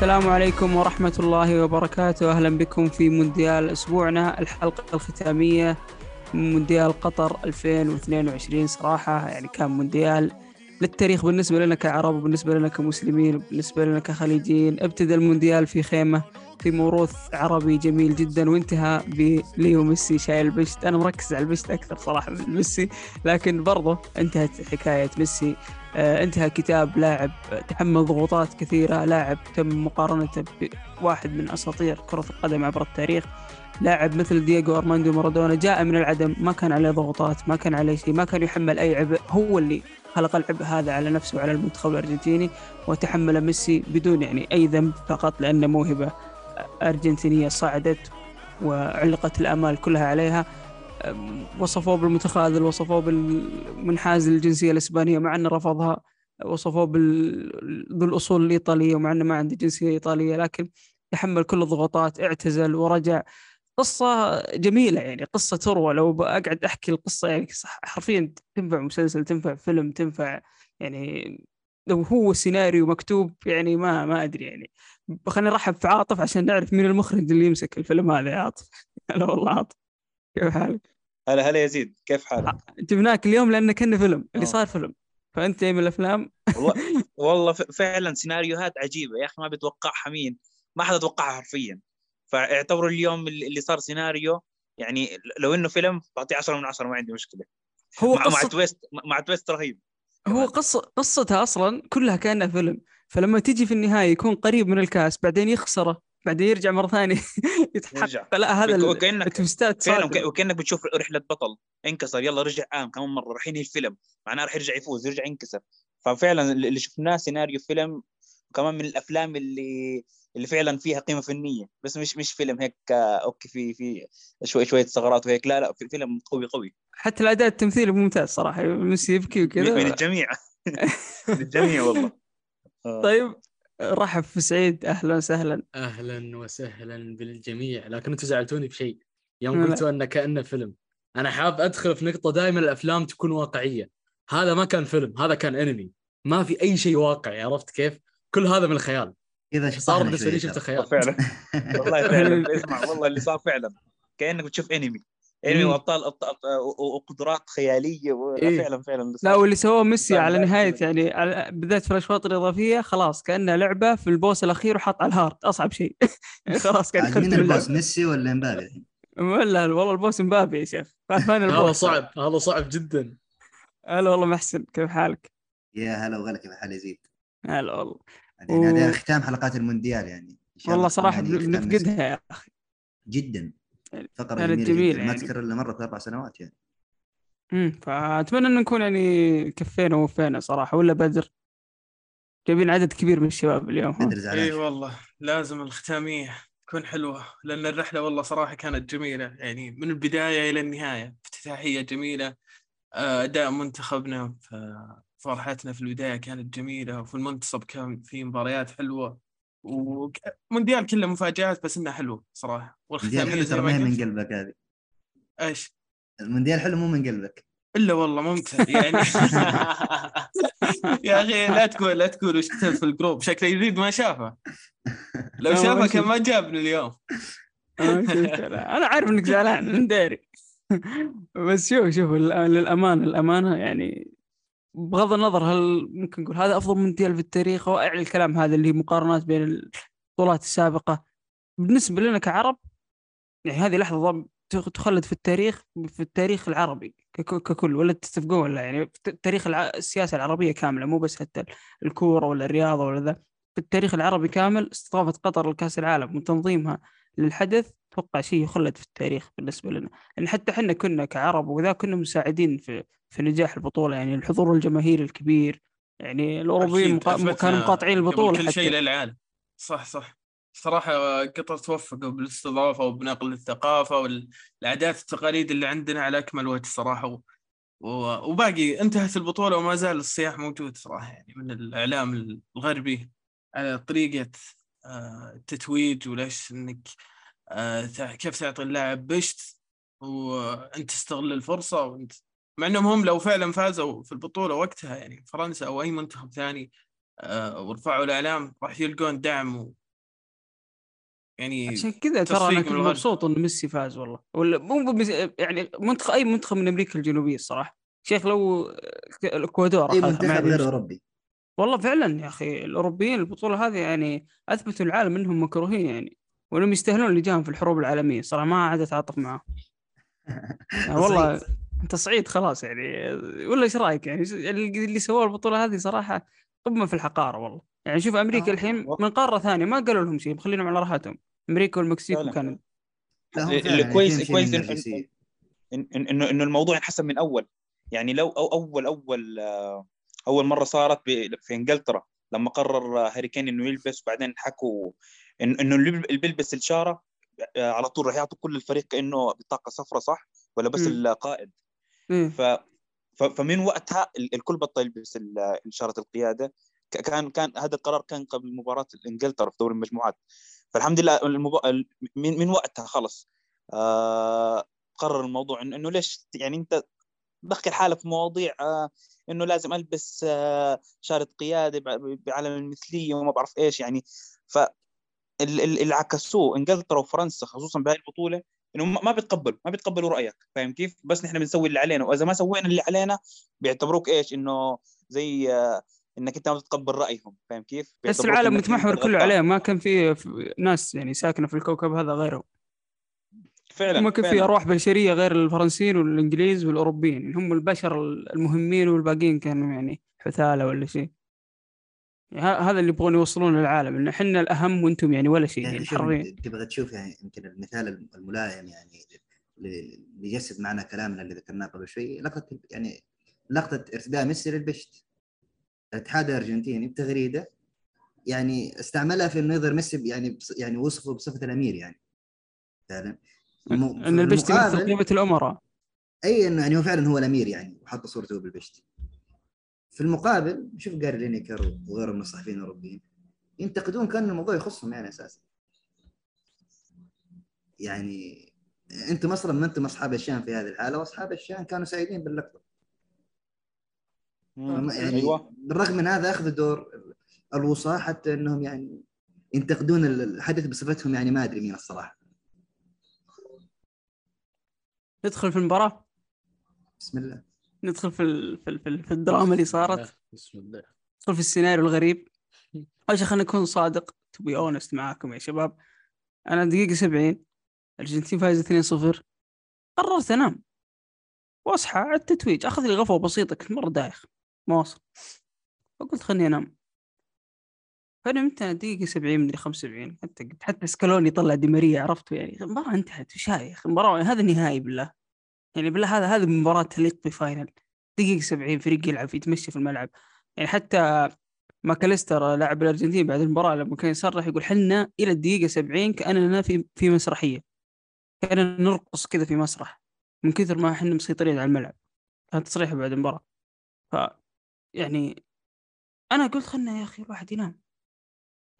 السلام عليكم ورحمة الله وبركاته. أهلا بكم في مونديال أسبوعنا الحلقة الختامية من مونديال قطر 2022 صراحة يعني كان مونديال للتاريخ بالنسبة لنا كعرب وبالنسبة لنا كمسلمين وبالنسبة لنا كخليجيين. ابتدى المونديال في خيمة في موروث عربي جميل جدا وانتهى بليو ميسي شايل البشت. أنا مركز على البشت أكثر صراحة من ميسي لكن برضه انتهت حكاية ميسي. انتهى كتاب لاعب تحمل ضغوطات كثيرة لاعب تم مقارنته بواحد من أساطير كرة القدم عبر التاريخ لاعب مثل دييغو أرماندو مارادونا جاء من العدم ما كان عليه ضغوطات ما كان عليه شيء ما كان يحمل أي عبء هو اللي خلق العبء هذا على نفسه وعلى المنتخب الأرجنتيني وتحمل ميسي بدون يعني أي ذنب فقط لأنه موهبة أرجنتينية صعدت وعلقت الآمال كلها عليها. وصفوه بالمتخاذل وصفوه بالمنحاز للجنسية الإسبانية مع أنه رفضها وصفوه ذو الأصول الإيطالية ومع أنه ما عنده جنسية إيطالية لكن تحمل كل الضغوطات اعتزل ورجع. قصة جميلة يعني قصة تروى. لو أقعد أحكي القصة يعني حرفيا تنفع مسلسل تنفع فيلم تنفع يعني لو هو سيناريو مكتوب يعني ما ما أدري يعني. خلينا نرحب في عاطف عشان نعرف مين المخرج اللي يمسك الفيلم هذا يا عاطف. هلا والله عاطف. كيف حالك؟ هلا هلا يزيد كيف حالك؟ جبناك اليوم لأنه كأنه فيلم اللي صار فيلم. فأنت من الأفلام؟ والله فعلا سيناريوهات عجيبة يا أخي ما بتوقعها مين ما حدا توقعها حرفيا. فاعتبروا اليوم اللي صار سيناريو يعني لو إنه فيلم بعطيه 10 من 10 ما عندي مشكلة. هو مع, قصة... مع twist مع twist رهيب. هو قصة قصتها أصلا كلها كأنها فيلم. فلما تيجي في النهاية يكون قريب من الكاس بعدين يخسره. بعدين يرجع مرة ثانية. يتحقق. لا هذا التويستات فعلا وكأنك بتشوف رحلة بطل. انكسر يلا رجع قام كمان مرة؟ راح ينهي الفيلم. معناه راح يرجع يفوز يرجع ينكسر. ففعلا اللي شفناه سيناريو فيلم وكمان من الأفلام اللي اللي فعلا فيها قيمة فنية. بس مش مش فيلم هيك okay في في شوي شوية ثغرات وهيك. لا لا في فيلم قوي قوي. حتى الأداء التمثيلي ممتاز صراحة. ميسي يبكي وكذا. من الجميع. من الجميع والله. آه. طيب رحب في سعيد. أهلا وسهلا. أهلا وسهلا بالجميع. لكن أنتم زعلتوني بشيء يوم قلتوا أنه كأنه فيلم. أنا حاب أدخل في نقطة دائما الأفلام تكون واقعية. هذا ما كان فيلم هذا كان أنمي. ما في أي شيء واقعي عرفت كيف؟ كل هذا من الخيال. إذا صار بالنسبة لي شفت خيال. فعلا والله فعلا. اسمع والله اللي صار فعلا. كأنك بتشوف أنمي. إنمي وابطال وقدرات خيالية. إيه؟ فعلا فعلا لا واللي سواه ميسي على نهاية يعني بالذات في الأشواط الإضافية خلاص كانها لعبة في ال boss الأخير وحط على ال hard أصعب شيء. خلاص كان مين ال boss ميسي ولا إمبابي؟ ولا والله ال boss إمبابي يا شيخ. هذا صعب هذا صعب جدا. هلا والله محسن كيف حالك؟ يا هلا وغلا كيف حال يزيد؟ هلا والله. هذا ختام حلقات المونديال يعني والله صراحة يعني بنفقدها يا أخي. جدا. فقره كانت جميلة يعني. ما تكرر إلا مرة في أربع سنوات يعني. امم فأتمنى ان نكون يعني كفينا ووفينا صراحة. ولا بدر؟ جايبين عدد كبير من الشباب اليوم بدر زعلان. إي والله لازم الختامية تكون حلوة لأن الرحلة والله صراحة كانت جميلة. يعني من البداية إلى النهاية افتتاحية جميلة آه، أداء منتخبنا فرحتنا في البداية كانت جميلة وفي المنتصف كان في مباريات حلوة. ومونديال كله مفاجآت بس انها حلوة صراحة. والختاميه زي ما من قلبك هذه. إيش؟ المونديال حلو مو من قلبك. إلا والله ممتع يعني. يا أخي لا تقول لا تقول وش في الجروب. شكله يزيد ما شافه. لو شافه كان ما جابني اليوم. أنا عارف إنك زعلان من داري. بس شوف شوف للأمانة الأمانة يعني بغض النظر هل ممكن نقول هذا أفضل مونديال في التاريخ أو الكلام هذا اللي مقارنات بين البطولات السابقة. بالنسبة لنا كعرب يعني هذه لحظة تخلد في التاريخ في التاريخ العربي ككل ولا تتفقون ولا يعني في تاريخ السياسة العربية كاملة مو بس حتى الكورة ولا الرياضة ولا ذا. في التاريخ العربي كامل استضافة قطر لكأس العالم وتنظيمها للحدث أتوقع شيء يخلد في التاريخ بالنسبة لنا. لأن حتى إحنا كنا كعرب وذا كنا مساعدين في في نجاح البطولة يعني الحضور الجماهيري الكبير يعني الأوروبيين مقا... كانوا مقاطعين البطولة كل شيء للعالم. صح صح. صراحة قطر توفقوا بالاستضافة وبنقل الثقافة والعادات والتقاليد اللي عندنا على أكمل وجه صراحة. و... وباقي انتهت البطولة وما زال الصياح موجود صراحة يعني من الإعلام الغربي على طريقة آه، التتويج وليش إنك آه، كيف تعطي اللاعب بشت وأنت تستغل الفرصة وأنت مع إنهم هم لو فعلا فازوا في البطولة وقتها يعني فرنسا أو أي منتخب ثاني آه، ورفعوا الإعلام راح يلقون دعم يعني عشان كذا ترى أنا كنت مبسوط إن ميسي فاز والله. ولا مو يعني منتخب أي منتخب من أمريكا الجنوبية الصراحة. شيخ لو الاكوادور اي منتخب غير أوروبي. والله فعلا يا أخي الأوروبيين البطولة هذه يعني أثبتوا العالم إنهم مكروهين يعني وإنهم يستاهلون اللي جاهم في الحروب العالمية صراحة ما عاد أتعاطف معاهم. والله انت صعيد خلاص يعني ولا إيش رأيك يعني؟ اللي سووا البطولة هذه صراحة قمة في الحقارة والله. يعني شوف أمريكا آه. الحين من قارة ثانية ما قالوا لهم شيء مخلينهم على راحتهم. أمريكا والمكسيك وكندا. كويس كويس انه إنه الموضوع انحسن من أول. يعني لو أو اول أول أول مرة صارت في إنجلترا لما قرر هاري كين إنه يلبس وبعدين حكوا إنه اللي بيلبس الشارة آه، على طول راح يعطوا كل الفريق كأنه بطاقة صفراء صح؟ ولا بس م. القائد. ف فمن وقتها الكل بطل يلبس اشاره القيادة. كان كان هذا القرار كان قبل مباراة إنجلترا في دوري المجموعات. فالحمد لله المب... من من وقتها خلص. آه قرر الموضوع انه إنه ليش يعني أنت دخل حالك في مواضيع آه إنه لازم ألبس آه شارة قيادة بعلم المثلية وما بعرف إيش يعني. ف اللي عكسوه إنجلترا وفرنسا خصوصا بهذه البطولة إنه ما بيتقبلوا ما بيتقبلوا رأيك فاهم كيف؟ بس نحن بنسوي اللي علينا وإذا ما سوينا اللي علينا بيعتبروك إيش؟ إنه زي آه إنك أنت ما بتتقبل رأيهم فاهم كيف؟ بس العالم متمحور كله عليه ما كان في ناس يعني ساكنة في الكوكب هذا غيرهم. فعلا ما كان في أرواح بشرية غير الفرنسيين والإنجليز والأوروبيين يعني هم البشر المهمين والباقيين كانوا يعني حثالة ولا شيء. هذا اللي يبغون يوصلون للعالم إن إحنا الأهم وأنتم يعني ولا شيء يعني حرين تبغى تشوف يعني يمكن المثال الملائم يعني اللي يجسد معنا كلامنا اللي ذكرناه قبل شوي لقطة يعني لقطة ارتداء ميسي للبشت. الاتحاد الأرجنتيني بتغريدة يعني استعملها في إنه يظهر ميسي يعني يعني وصفه بصفة الأمير يعني. فعلا إن البشت يمثل قيمة الأمراء. أي إنه يعني هو فعلا هو الأمير يعني وحط صورته بالبشت. في المقابل شوف جاري لينيكر وغيره من الصحفيين الأوروبيين ينتقدون كأن الموضوع يخصهم يعني أساسا. يعني أنتم أصلا ما أنتم أصحاب الشان في هذه الحالة وأصحاب الشان كانوا سعيدين باللقطه يعني أيوة. بالرغم من هذا أخذوا دور الوصاة حتى إنهم يعني ينتقدون الحدث بصفتهم يعني ما أدري مين الصراحة. ندخل في المباراة؟ بسم الله. ندخل في ال... في, ال... في الدراما اللي صارت. بسم الله. ندخل في السيناريو الغريب. أول شيء خلينا نكون صادق to be honest معاكم يا شباب. أنا دقيقة 70 الأرجنتين فايز 2-0 قررت أنام. وأصحى على التتويج. أخذ لي غفوة بسيطة كنت مرة دايخ. ما وصل. فقلت خلني أنام. فنمت دقيقة 70 من 75 حتى حتى سكالوني طلع دي ماريا عرفت يعني. المباراة انتهت وش هاي يا أخي المباراة هذا النهائي بالله. يعني بالله هذا هذا مباراة تليق ب final دقيقة 70 فريق يلعب يتمشى في الملعب. يعني حتى ماكاليستر لاعب الأرجنتين بعد المباراة لما كان يصرح يقول حنا إلى الدقيقة 70 كأننا في في مسرحية. كأننا نرقص كذا في مسرح. من كثر ما إحنا مسيطرين على الملعب. كان تصريح بعد المباراة. ف يعني أنا قلت خلنا يا أخي الواحد ينام.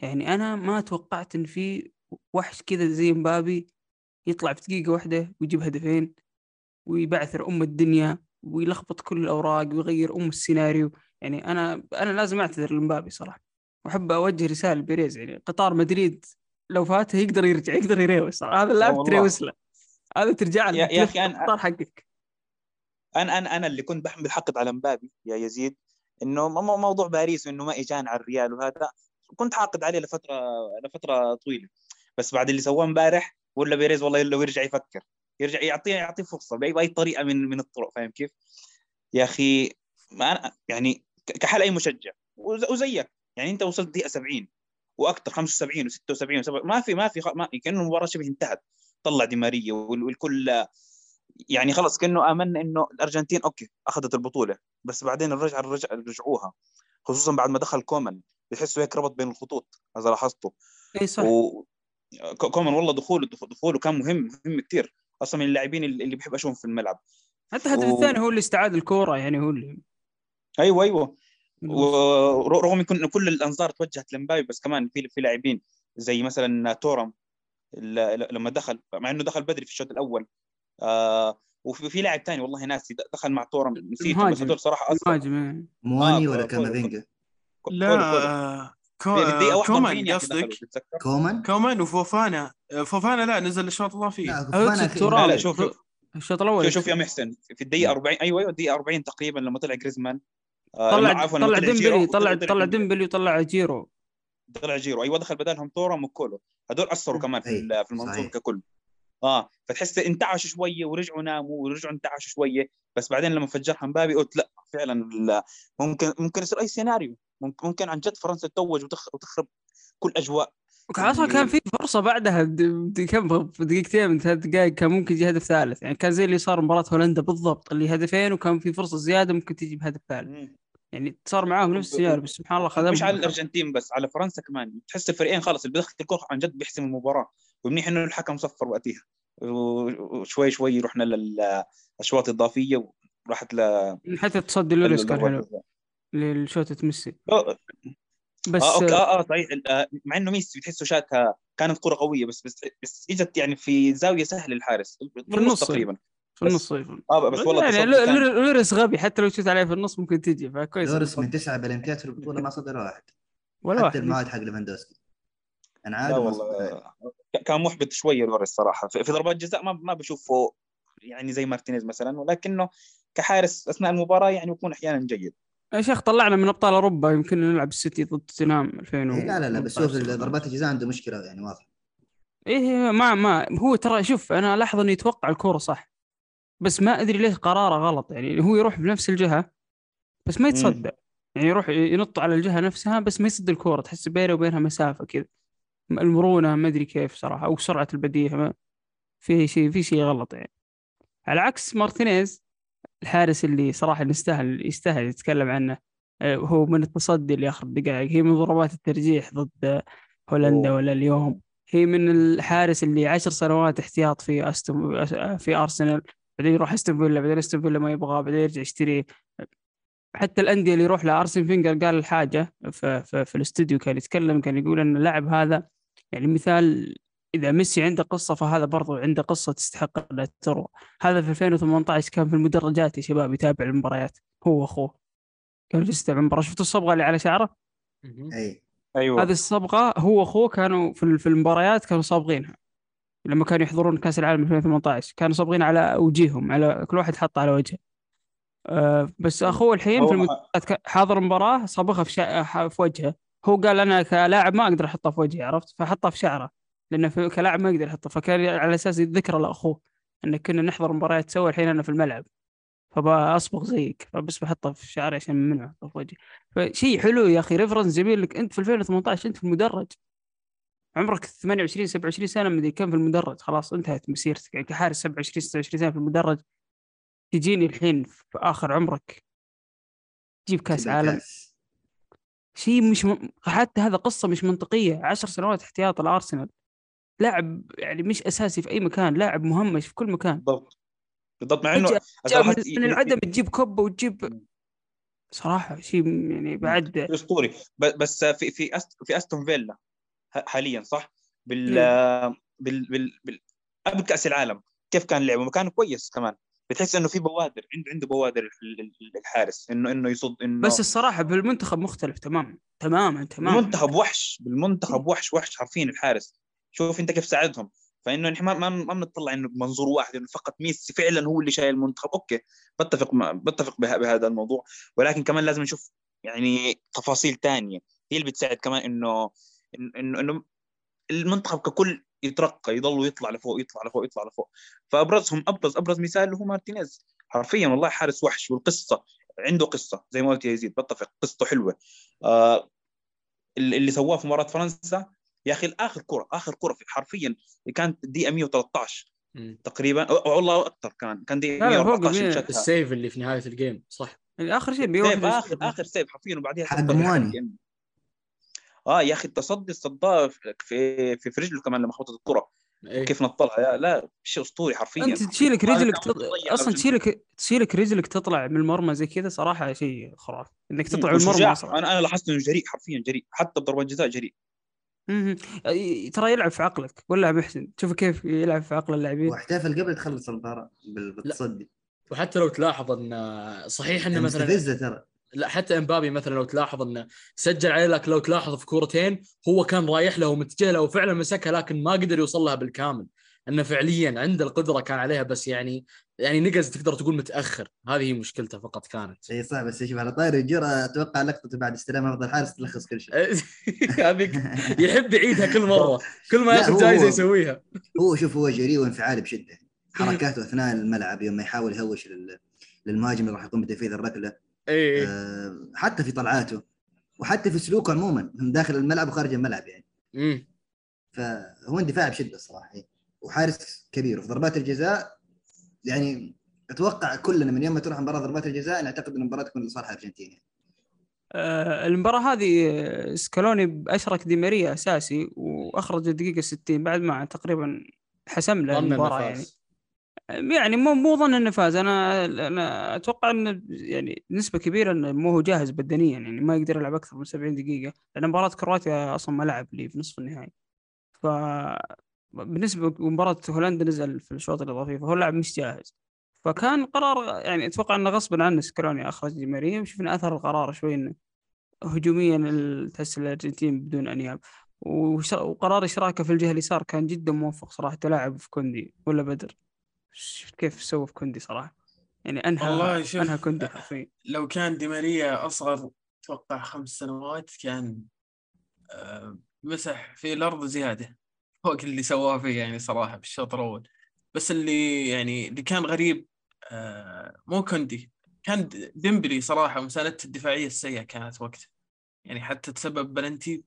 يعني أنا ما توقعت إن في وحش كذا زي مبابي يطلع في دقيقة واحدة ويجيب هدفين. ويبعثر ام الدنيا ويلخبط كل الأوراق ويغير أم السيناريو. يعني أنا أنا لازم أعتذر لمبابي صراحة. وأحب أوجه رسالة لبيريز يعني قطار مدريد لو فاته يقدر يرجع يقدر يروس هذا اللاعب تروس له. هذا ترجع له. يا, أخي أنا حقك. أنا أنا أنا اللي كنت بحمل حقد على مبابي يا يزيد إنه موضوع باريس انه ما إجان على الريال وهذا. كنت حاقد عليه لفتره لفترة طويلة. بس بعد اللي سواه امبارح ولا بيريز والله لو يرجع يفكر. يرجع يعطيه يعطيه فرصة باي بأي طريقة من من الطرق فاهم كيف؟ يا أخي ما أنا يعني كحال أي مشجع. وزيك. يعني أنت وصلت دقيقة 70 وأكثر 75 و76 و ما في ما في ما كأنه المباراة شبه انتهت. طلع دي ماريا والكل يعني خلص كأنه آمن إنه الأرجنتين okay أخذت البطولة. بس بعدين الرجعه رجع رجعوها. خصوصا بعد ما دخل كومان. بتحسه هيك ربط بين الخطوط هذا لاحظته اي صح. و... كومان والله دخوله دخوله كان مهم مهم كثير أصلا من اللاعبين اللي بحب أشوفهم في الملعب. حتى الهدف و... الثاني هو اللي استعاد الكورة يعني هو اللي أيوه أيوه. ورغم يكون كل الأنظار توجهت لمبابي بس كمان في في لاعبين زي مثلا تورم لما دخل مع إنه دخل بدري في الشوط الأول. آه وفي في لاعب ثاني والله ناسي دخل مع تورم نسيت بس هذول صراحة أصلا مهاجم مواني ولا كامافينجا؟ لا كو... في الدقيقه 41 كومان قصدك؟ كومان؟ كومان وفوفانا. فوفانا لا نزل الشوط لا ست أخي- تراب. لا لا شوف الشوط الأول. شوف, يا محسن في الدقيقة 40 أيوه أيوه الدقيقة 40 تقريبا لما طلع جريزمان. آه، طلع طلع ديمبلي طلع طلع ديمبلي. وطلع جيرو. طلع جيرو. أيوه دخل بدلهم تورام وكولو هدول أثروا كمان في في المنظومة. ككل. آه فتحس انتعشوا شوية ورجعوا ناموا ورجعوا انتعشوا شوية بس بعدين لما فجرها مبابي قلت لا فعلا ال- ممكن ممكن يصير أي سيناريو. ممكن, عن جد فرنسا تتوج وتخ- وتخرب كل أجواء. أصلا كان في فرصة بعدها كم دقيقتين من ثلاث دقائق كان ممكن يجي هدف ثالث. يعني كان زي اللي صار مباراة هولندا بالضبط اللي هدفين وكان في فرصة زيادة ممكن تجي بهدف ثالث. يعني صار معاهم نفس السيناريو بس سبحان الله خذهم مش على الأرجنتين بس على فرنسا كمان. تحس الفريقين خلص اللي بدخل الكره عن جد بيحسم المباراة. ومنيح إنه الحكم صفر وقتها. وشوي شوي رحنا للاشواط الإضافية وراحت ل حتى تصدي لوريس كان حلو. للشوتة ميسي آه بس آه، okay آه آه صحيح آه، مع إنه ميسي بتحسه شاتها كانت كرة قوية بس بس بس إجت يعني في زاوية سهلة للحارس في النص. تقريبا. في النص يكون آه بس والله يعني لوريس غبي حتى لو شفت عليه في النص ممكن تجي فكويس لوريس من تسعة بلنتيات في البطولة ما صد واحد. ولا حتى واحد. الموعد حق ليفاندوسكي. أنا عادي والله كان محبط شوية لوريس صراحة. في في ضربات جزاء ما ما بشوفه يعني زي مارتينيز مثلا ولكنه كحارس أثناء المباراة يعني بيكون أحيانا جيد. يا شيخ طلعنا من أبطال أوروبا يمكن نلعب السيتي ضد توتنهام 2000 إيه لا لا لا بس شوف ضربات الجزاء عنده مشكلة يعني واضحه إيه ما ما هو ترى شوف أنا لاحظ إنه يتوقع الكورة صح بس ما أدري ليه قراره غلط. يعني هو يروح بنفس الجهة بس ما يتصدى. يعني يروح ينط على الجهة نفسها بس ما يصد الكورة تحس بينه وبينها مسافة كذا. المرونة ما أدري كيف صراحة أو سرعة البديهة ما في شيء في شيء غلط يعني. على عكس مارتينيز الحارس اللي صراحة يستاهل يستاهل يتكلم عنه. آه، هو من التصدي اللي اخر دقائق. هي من ضربات الترجيح ضد هولندا أوه. ولا اليوم. هي من الحارس اللي عشر سنوات احتياط في أستون في أرسنال. بعدين يروح أستون فيلا بعدين أستون فيلا ما يبغاه بعدين يرجع يشتريه. حتى الأندية اللي يروح لها أرسن فينجر قال الحاجة في, في, في الاستوديو كان يتكلم كان يقول إن اللاعب هذا يعني مثال إذا ميسي عنده قصة فهذا برضو عنده قصة تستحق انها تروى. هذا في 2018 كان في المدرجات يا شباب يتابع المباريات هو وأخوه. كان في يتابع المباراه شفتوا الصبغة اللي على شعره. أي. أيوه. هذه الصبغة هو وأخوه كانوا في في المباريات كانوا صابغينها. لما كانوا يحضرون كأس العالم 2018 كانوا صابغين على وجيههم على كل واحد حط على وجهه. أه بس أخوه الحين في المدرجات حاضر المباراه صابغها في, شا... في وجهه. هو قال أنا كلاعب ما أقدر أحطها في وجهي عرفت؟ فحطها في شعره. لأنه في... كلاعب ما يقدر يحطها فكان على أساس يذكر لاخوه إن كنا نحضر مباريات سوا الحين أنا في الملعب. فبصبغ زيك فبس بحطها في شعري عشان ممنوع احطها في وجهي. فشيء حلو يا أخي ريفرنس جميل لك أنت في 2018 أنت في المدرج. عمرك 28 27 سنة مدري كم في المدرج. خلاص انتهت مسيرتك. يعني كحارس 27 26 سنة في المدرج. تجيني الحين في آخر عمرك. تجيب كأس عالم. كأس. شيء مش م... حتى هذا قصة مش منطقية. عشر سنوات احتياط الأرسنال. لاعب يعني مش أساسي في أي مكان لاعب مهمش في كل مكان. بالضبط. بالضبط مع إنه من, من العدم تجيب كوبا وتجيب صراحة شيء يعني بعد أسطوري. بس في في أست في أستون فيلا حاليا صح؟ بال نعم. بال, بال, بال قبل كأس العالم كيف كان لعبه؟ كان كويس كمان. بتحس إنه في بوادر عنده عنده بوادر ال- ال- الحارس انه إنه يصد إنه بس الصراحة بالمنتخب مختلف تماما تماما تماما. بالمنتخب وحش بالمنتخب وحش وحش حرفيا الحارس. شوف انت كيف ساعدهم. فإنه نحن ما ما ما بنطلع إنه بمنظور واحد إنه فقط ميسي فعلا هو اللي شايل المنتخب. أوكي بتفق مع بتفق بهذا الموضوع. ولكن كمان لازم نشوف يعني تفاصيل تانية. هي اللي بتساعد كمان انه انه إنه المنتخب ككل يترقى يضل يطلع لفوق يطلع لفوق يطلع لفوق. فأبرزهم ابرز أبرز مثال اللي هو مارتينيز. حرفيا والله حارس وحش والقصة عنده قصة زي ما قلت يا يزيد. بتفق قصته حلوة. آه اللي سواه في مباراة فرنسا يا أخي آخر كرة آخر كرة في- حرفيا كانت دقيقة 113 مم. تقريبا والله أكثر كان كان فوق 114 مية. شتها. ال save اللي في نهاية ال game صح يعني آخر شيء save بيوحد اخر آخر save حرفيا وبعدها حق تصدى مواني. آه يا أخي التصدي صداه في في في رجله كمان لما خبطت الكرة إيه. كيف نطلها يا لا شيء أسطوري حرفيا أنت تشيلك رجلك كان تط... مضيع أصلا. تشيلك تشيلك رجلك تطلع من المرمى زي كذا صراحة شيء خرافي إنك تطلع من. المرمى أنا أنا لاحظت إنه جريء حرفيا جريء حتى بضربات جزاء جريء ترى يلعب في عقلك ولا محسن تشوف كيف يلعب في عقل اللاعبين. واحتفل قبل تخلص المباراه بال- بالتصدي. وحتى لو تلاحظ إن صحيح انه مثلا مستفزه ترى. لا حتى إمبابي مثلا لو تلاحظ انه سجل عليه لكن لو تلاحظ في كورتين هو كان رايح له ومتجه له وفعلا مسكها لكن ما قدر يوصل لها بالكامل. انه فعليا عنده القدرة كان عليها بس يعني يعني نقز تقدر تقول متأخر. هذه هي مشكلته فقط كانت. إي صح بس شوف على طاري الجرأة أتوقع لقطته بعد استلام افضل حارس تلخص كل شيء. هذيك يحب يعيدها كل مرة. كل ما ياخذ جائزه يسويها. هو شوف هو جريء وانفعالي بشدة. حركاته اثناء الملعب يوم ما يحاول يهوش لل- للمهاجم اللي راح يقوم بتنفيذ الركلة. إي آه، حتى في طلعاته وحتى في سلوكه عموما من داخل الملعب وخارج الملعب يعني. امم فهو اندفاع بشدة الصراحة وحارس كبير. وفي ضربات الجزاء يعني أتوقع كلنا من يوم ما تروح مباراة ضربات الجزاء نعتقد إن المباراة تكون لصالح الأرجنتين. يعني. آه، المباراة هذه سكالوني أشرك دي ماريا أساسي وأخرج الدقيقة 60 بعد ما تقريبا حسم له المباراة يعني. يعني مو مو ظن إنه فاز. أنا أنا أتوقع انه يعني نسبة كبيرة إنه مو هو جاهز بدنيا يعني ما يقدر يلعب أكثر من 70 دقيقة لأن مباراة كرواتيا أصلا ما لعب لي في نصف النهائي. ف بالنسبة لمباراه هولندا نزل في الشوط الإضافي فهو لاعب مش جاهز فكان قرار يعني أتوقع إنه غصبا عنه سكروني اخرج دي ماريا وشفنا أثر القرار شوي إنه هجوميا تحس الأرجنتين بدون أنياب. وقرار إشراكه في الجهة اليسار كان جدا موفق صراحة تلاعب في كوندي ولا بدر؟ شفت كيف سوى في كوندي صراحة. يعني أنهى والله شوف أنهى كوندي حرفيا. لو كان دي ماريا أصغر أتوقع خمس سنوات كان آه، مسح في الأرض زيادة. فوق اللي سواه فيه يعني صراحة بالشوط الأول بس اللي يعني اللي كان غريب آه، مو كوندي كان ديمبلي صراحة مساندته الدفاعية السيئة كانت وقتها. يعني حتى تسبب بلنتي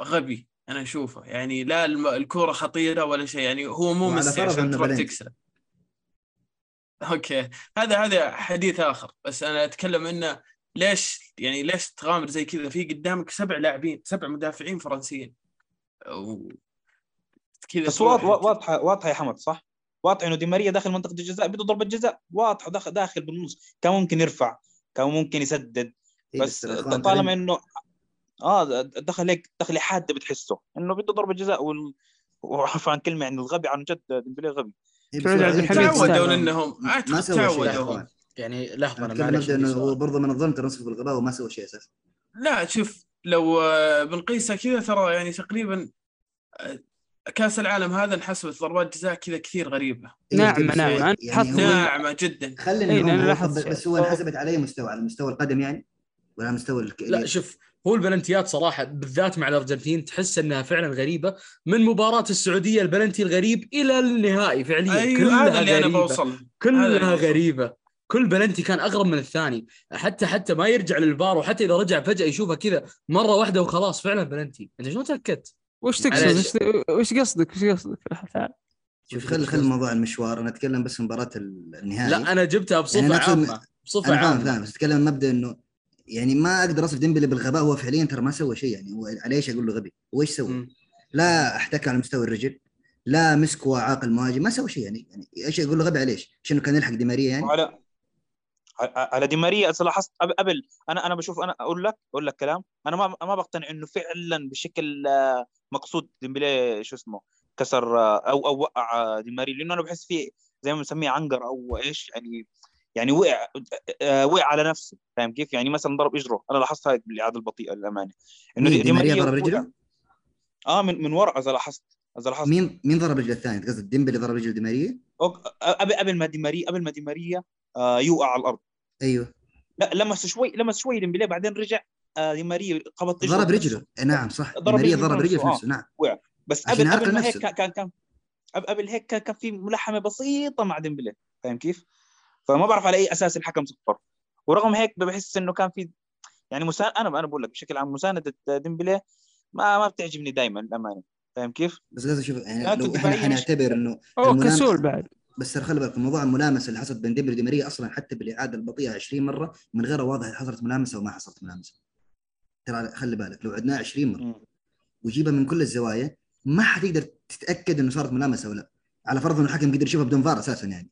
غبي أنا أشوفه. يعني لا الكورة خطيرة ولا شيء يعني هو مو ميسي عشان تروح. تكسر okay. هذا هذا حديث آخر. بس أنا أتكلم إنه ليش يعني ليش تغامر زي كذا؟ في قدامك سبع لاعبين سبع مدافعين فرنسيين. كذا بس واضحة واضحة يا حمد صح؟ واضح إنه دي ماريا داخل منطقة الجزاء بده ضربة جزاء واضحه داخل داخل بالنص كان ممكن يرفع كان ممكن يسدد إيه بس طالما ترى- إنه آه دخل هيك دخله حادة بتحسه إنه بده ضربة جزاء وال... وعفوا عن كلمة يعني الغبي عن جد ديمبلي غبي إيه، يستاهل. تعودوا انهم ما شيء تعودوا. يعني لحظة أنا معلش إنه هو. برضه من الظلم تنصف بالغباء وما سوى شيء أساسا لا شوف لو آه، بنقيسها كذا ترى يعني تقريبا آه، كاس العالم هذا انحسبت ضربات جزاء كذا كثير غريبة. إيه، نعم، نعم، هو- أنت يعني ناعمه جدا. خلينا إيه، طب- بس هو انحسبت على اي مستوى على مستوى القدم يعني ولا على مستوى الك... لا شوف هو البلنتيات صراحة بالذات مع الأرجنتين تحس إنها فعلا غريبة. من مباراة السعودية البلنتي الغريب إلى النهائي فعليا. أيوه كلها هذا اللي أنا غريبة. بوصل. له. هذا كلها بوصل. غريبة. كل بلنتي كان أغرب من الثاني. حتى حتى ما يرجع للفار وحتى إذا رجع فجأة يشوفها كذا مرة واحدة وخلاص فعلا بلنتي. أنت شلون تأكدت؟ وش تقصد. وش وش قصدك؟ وش قصدك تعال. شوف خل خل موضوع المشوار. أنا أتكلم بس مباراة النهائي. لا أنا جبتها بصفة يعني نقصد- عامة بصفة أنا فاهم عامة. فاهم. بس أتكلم مبدأ إنه يعني ما أقدر أصف ديمبلي بالغباء. هو فعليا ترى ما سوى شيء يعني. هو على إيش أقول له غبي؟ هو إيش سوى؟ لا أحتكى على مستوى الرجل لا مسك وعاق المهاجم ما سوى شيء يعني. يعني إيش أقول له غبي على إيش؟ عشان كان يلحق دي ماريا يعني؟ على دي ماريا أصل لاحظت قبل- قبل أنا أنا بشوف أنا أقول لك أقول لك كلام. أنا ما ما بقتنع إنه فعلا بشكل آه، مقصود ديمبلي شو اسمه كسر آه، أو أو وقع آه، دي ماريا لأنه أنا بحس فيه زي ما بنسميه عنقر أو إيش يعني يعني وقع آه، وقع على نفسه. فاهم كيف؟ يعني مثلا ضرب إجره. أنا لاحظت هاي بالاعاده البطيئة للأمانة. إنه مين؟ دي ماريا ضرب رجله؟ آه من من ورا إذا لاحظت إذا لاحظت. مين مين ضرب رجل الثاني؟ قصدك ديمبلي ضرب رجل دي ماريا؟ أوك- قبل قبل ما دي ماريا قبل ما دي ماريا آه، يوقع على الأرض. أيوه. لا لمس شوي لمس شوي ديمبلي بعدين رجع آه، دي ماريا خبط اجره ضرب. رجله. إيه نعم صح. ضرب ماريا رجله ضرب رجله في نفسه نعم. بس عشان قبل قبل ما هيك. كان كان قبل- هيك كان كان في ملحمه بسيطة مع ديمبلي فاهم كيف؟ فما بعرف على أي أساس الحكم صفر ورغم هيك بحس إنه كان في يعني مساند أنا أنا بقول لك بشكل عام مساندة ديمبلي ما ما بتعجبني دائما للأمانة. فاهم كيف؟ بس قصدي شوف يعني لو إحنا حنعتبر إنه المنام- كسول بعد. بس ترى خلي بالك موضوع الملامسة اللي حصلت بين ديمبلي ودي ماريا أصلا حتى بالإعادة البطيئة 20 مرة من غير واضح حصلت ملامسة وما حصلت ملامسة. ترى خلي بالك لو عدناها 20 مرة. وجيبها من كل الزوايا ما حتقدر تتأكد إنه صارت ملامسة ولا. على فرض إنه الحكم قدر يشوفها بدون فار أساسا يعني.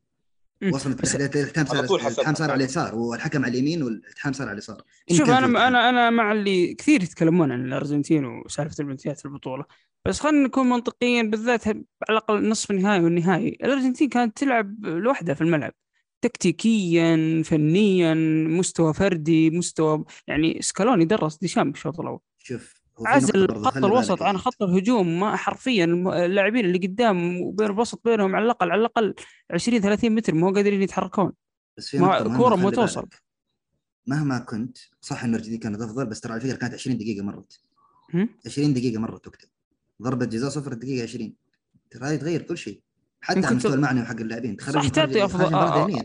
مم. وصلت بس- الالتحام على صار الالتحام صار على اليسار والحكم على اليمين والالتحام صار على اليسار. شوف أنا. أنا أنا مع اللي كثير يتكلمون عن الأرجنتين وسالفة البلنتيات في البطولة. بس خلينا نكون منطقيين بالذات على الأقل نصف النهائي والنهائي. الأرجنتين كانت تلعب لوحدها في الملعب. تكتيكيا فنيا مستوى فردي مستوى يعني سكالوني درس ديشام بالشوط الأول شوف عزل خط الوسط عن. خط الهجوم ما حرفيا اللاعبين اللي قدام وبين الوسط بينهم على الأقل على الأقل 20 30 متر ما هو قادرين يتحركون. بس في ما- كورة ما توصل. مهما كنت صح ان الارجنتين كانت افضل بس ترى على فكرة كانت 20 دقيقة مرت. هم؟ 20 دقيقة مرت تكتب ضربة جزاء صفر الدقيقة 20 ترى هذه تغير كل شيء. حتى على المستوى المعنوي حق اللاعبين. تخرج صح، تعطي أفضل- آه، آه،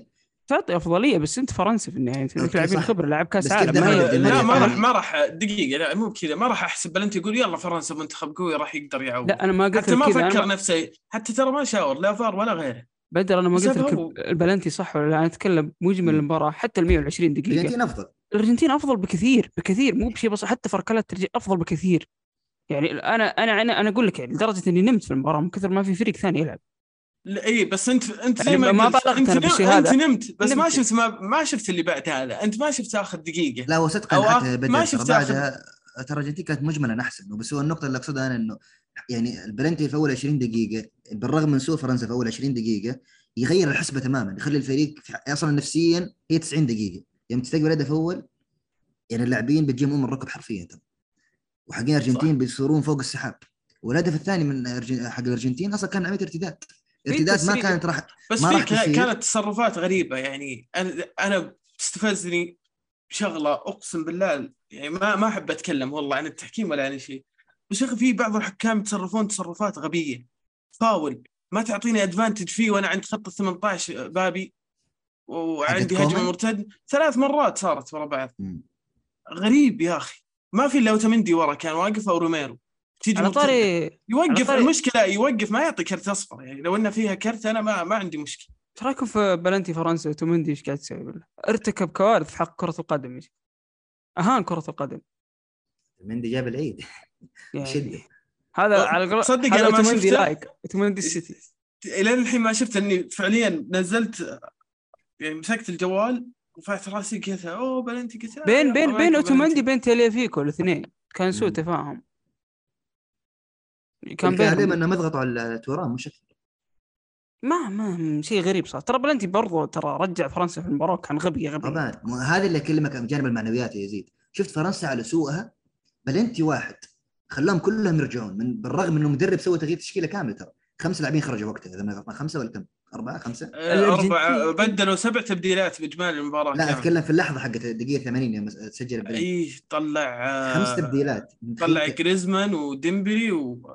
تعطي أفضلية بس أنت فرنسا في النهاية أنت لاعبين. خبرة لاعب كاس عالم. ما لا ما. راح ما راح دقيقة لا مو بكذا. ما راح أحسب بلنتي يقول يلا فرنسا منتخب قوي راح يقدر يعوض. لا أنا ما قلت حتى ما كذا. فكر نفسه. حتى ترى ما شاور لا فار ولا غيره. بدر أنا ما قلت لك هو. البلنتي صح ولا لا. أنا أتكلم مجمل. المباراة حتى ال 120 دقيقة. الأرجنتين أفضل. الأرجنتين أفضل بكثير بكثير. مو بشيء بس حتى فركلات ترجع أفضل بكثير. يعني أنا أنا أنا, أنا أقول لك يعني لدرجة إني نمت في المباراة من كثر ما في فريق ثاني يلعب. اي بس أنت أنت يعني زي ما, ما بلغت بالشيء هذا. أنت نمت بس ما نمت. شفت ما, ما شفت اللي بعد هذا. أنت ما شفت آخر دقيقة. لا أو حتى بدر ما شفت بعدها ترى الارجنتين كانت مجملا أحسن. بس هو النقطة اللي أقصدها أنا إنه يعني البلنتي في أول 20 دقيقة بالرغم من سوء فرنسا في أول 20 دقيقة يغير الحسبة تماما. يخلي الفريق أصلا نفسيا هي 90 دقيقة. يوم تستقبل هدف أول يعني اللاعبين بتجيهم أم الركب حرفيا. ترى وحقين الأرجنتين بيصورون فوق السحاب. والهدف الثاني من حق الأرجنتين أصلا كان عملية ارتداد ارتداد ما. كانت راح بس ما في. كانت تصرفات غريبة يعني أنا أنا استفزني شغلة أقسم بالله يعني ما ما أحب أتكلم والله عن التحكيم ولا عن شيء بس يا أخي في بعض الحكام يتصرفون تصرفات غبية فاول ما تعطيني advantage فيه وأنا عند خط ال 18 بابي وعندي هجمة؟ مرتد ثلاث مرات صارت ورا بعض. غريب يا أخي ما في إلا اوتامندي ورا كان واقف أو روميرو تيجي على. طاري على يوقف طاري- المشكلة يوقف ما يعطي كرت أصفر يعني لو إنه فيها كرت أنا ما ما عندي مشكلة إيش رأيكم في بلنتي فرنسا أوتامندي إيش قاعد تسوي بالله؟ ارتكب كوارث في حق كرة القدم شيخ. أهان كرة القدم مندي جاب العيد يعني. هذا أه، على الأقل- صدق هذا أنا ما شفته. like اوتومندي السيتي الين الحين ما شفت إني فعليا نزلت يعني مسكت الجوال رفعت رأسي قلت أوه بلنتي قلت بين بين بين أوتومندي. بين تاليافيكو الاثنين كان سوء. تفاهم كان بينهم انهم يضغطوا على تورام مش أكثر. ما ما شيء غريب صار. ترى بلنتي برضو ترى رجع فرنسا في المباراة كان غبي غبي. طبعا. هذا اللي أكلمك عن جانب المعنويات يا يزيد شفت فرنسا على سوءها بلنتي واحد. خلاهم كلهم يرجعون من بالرغم إنه مدرب سوى تغيير تشكيلة كاملة ترى. خمس لاعبين خرجوا وقتها إذا ما خمسة ولا كم؟ أربعة خمسة؟ آه،. أربعة بدلوا سبع تبديلات بإجمالي المباراة لا. أتكلم في اللحظة حقت الدقيقه 80 يوم سجل البلنتي إي طلع آه، خمس تبديلات طلع؟ جريزمان وديمبلي وثيو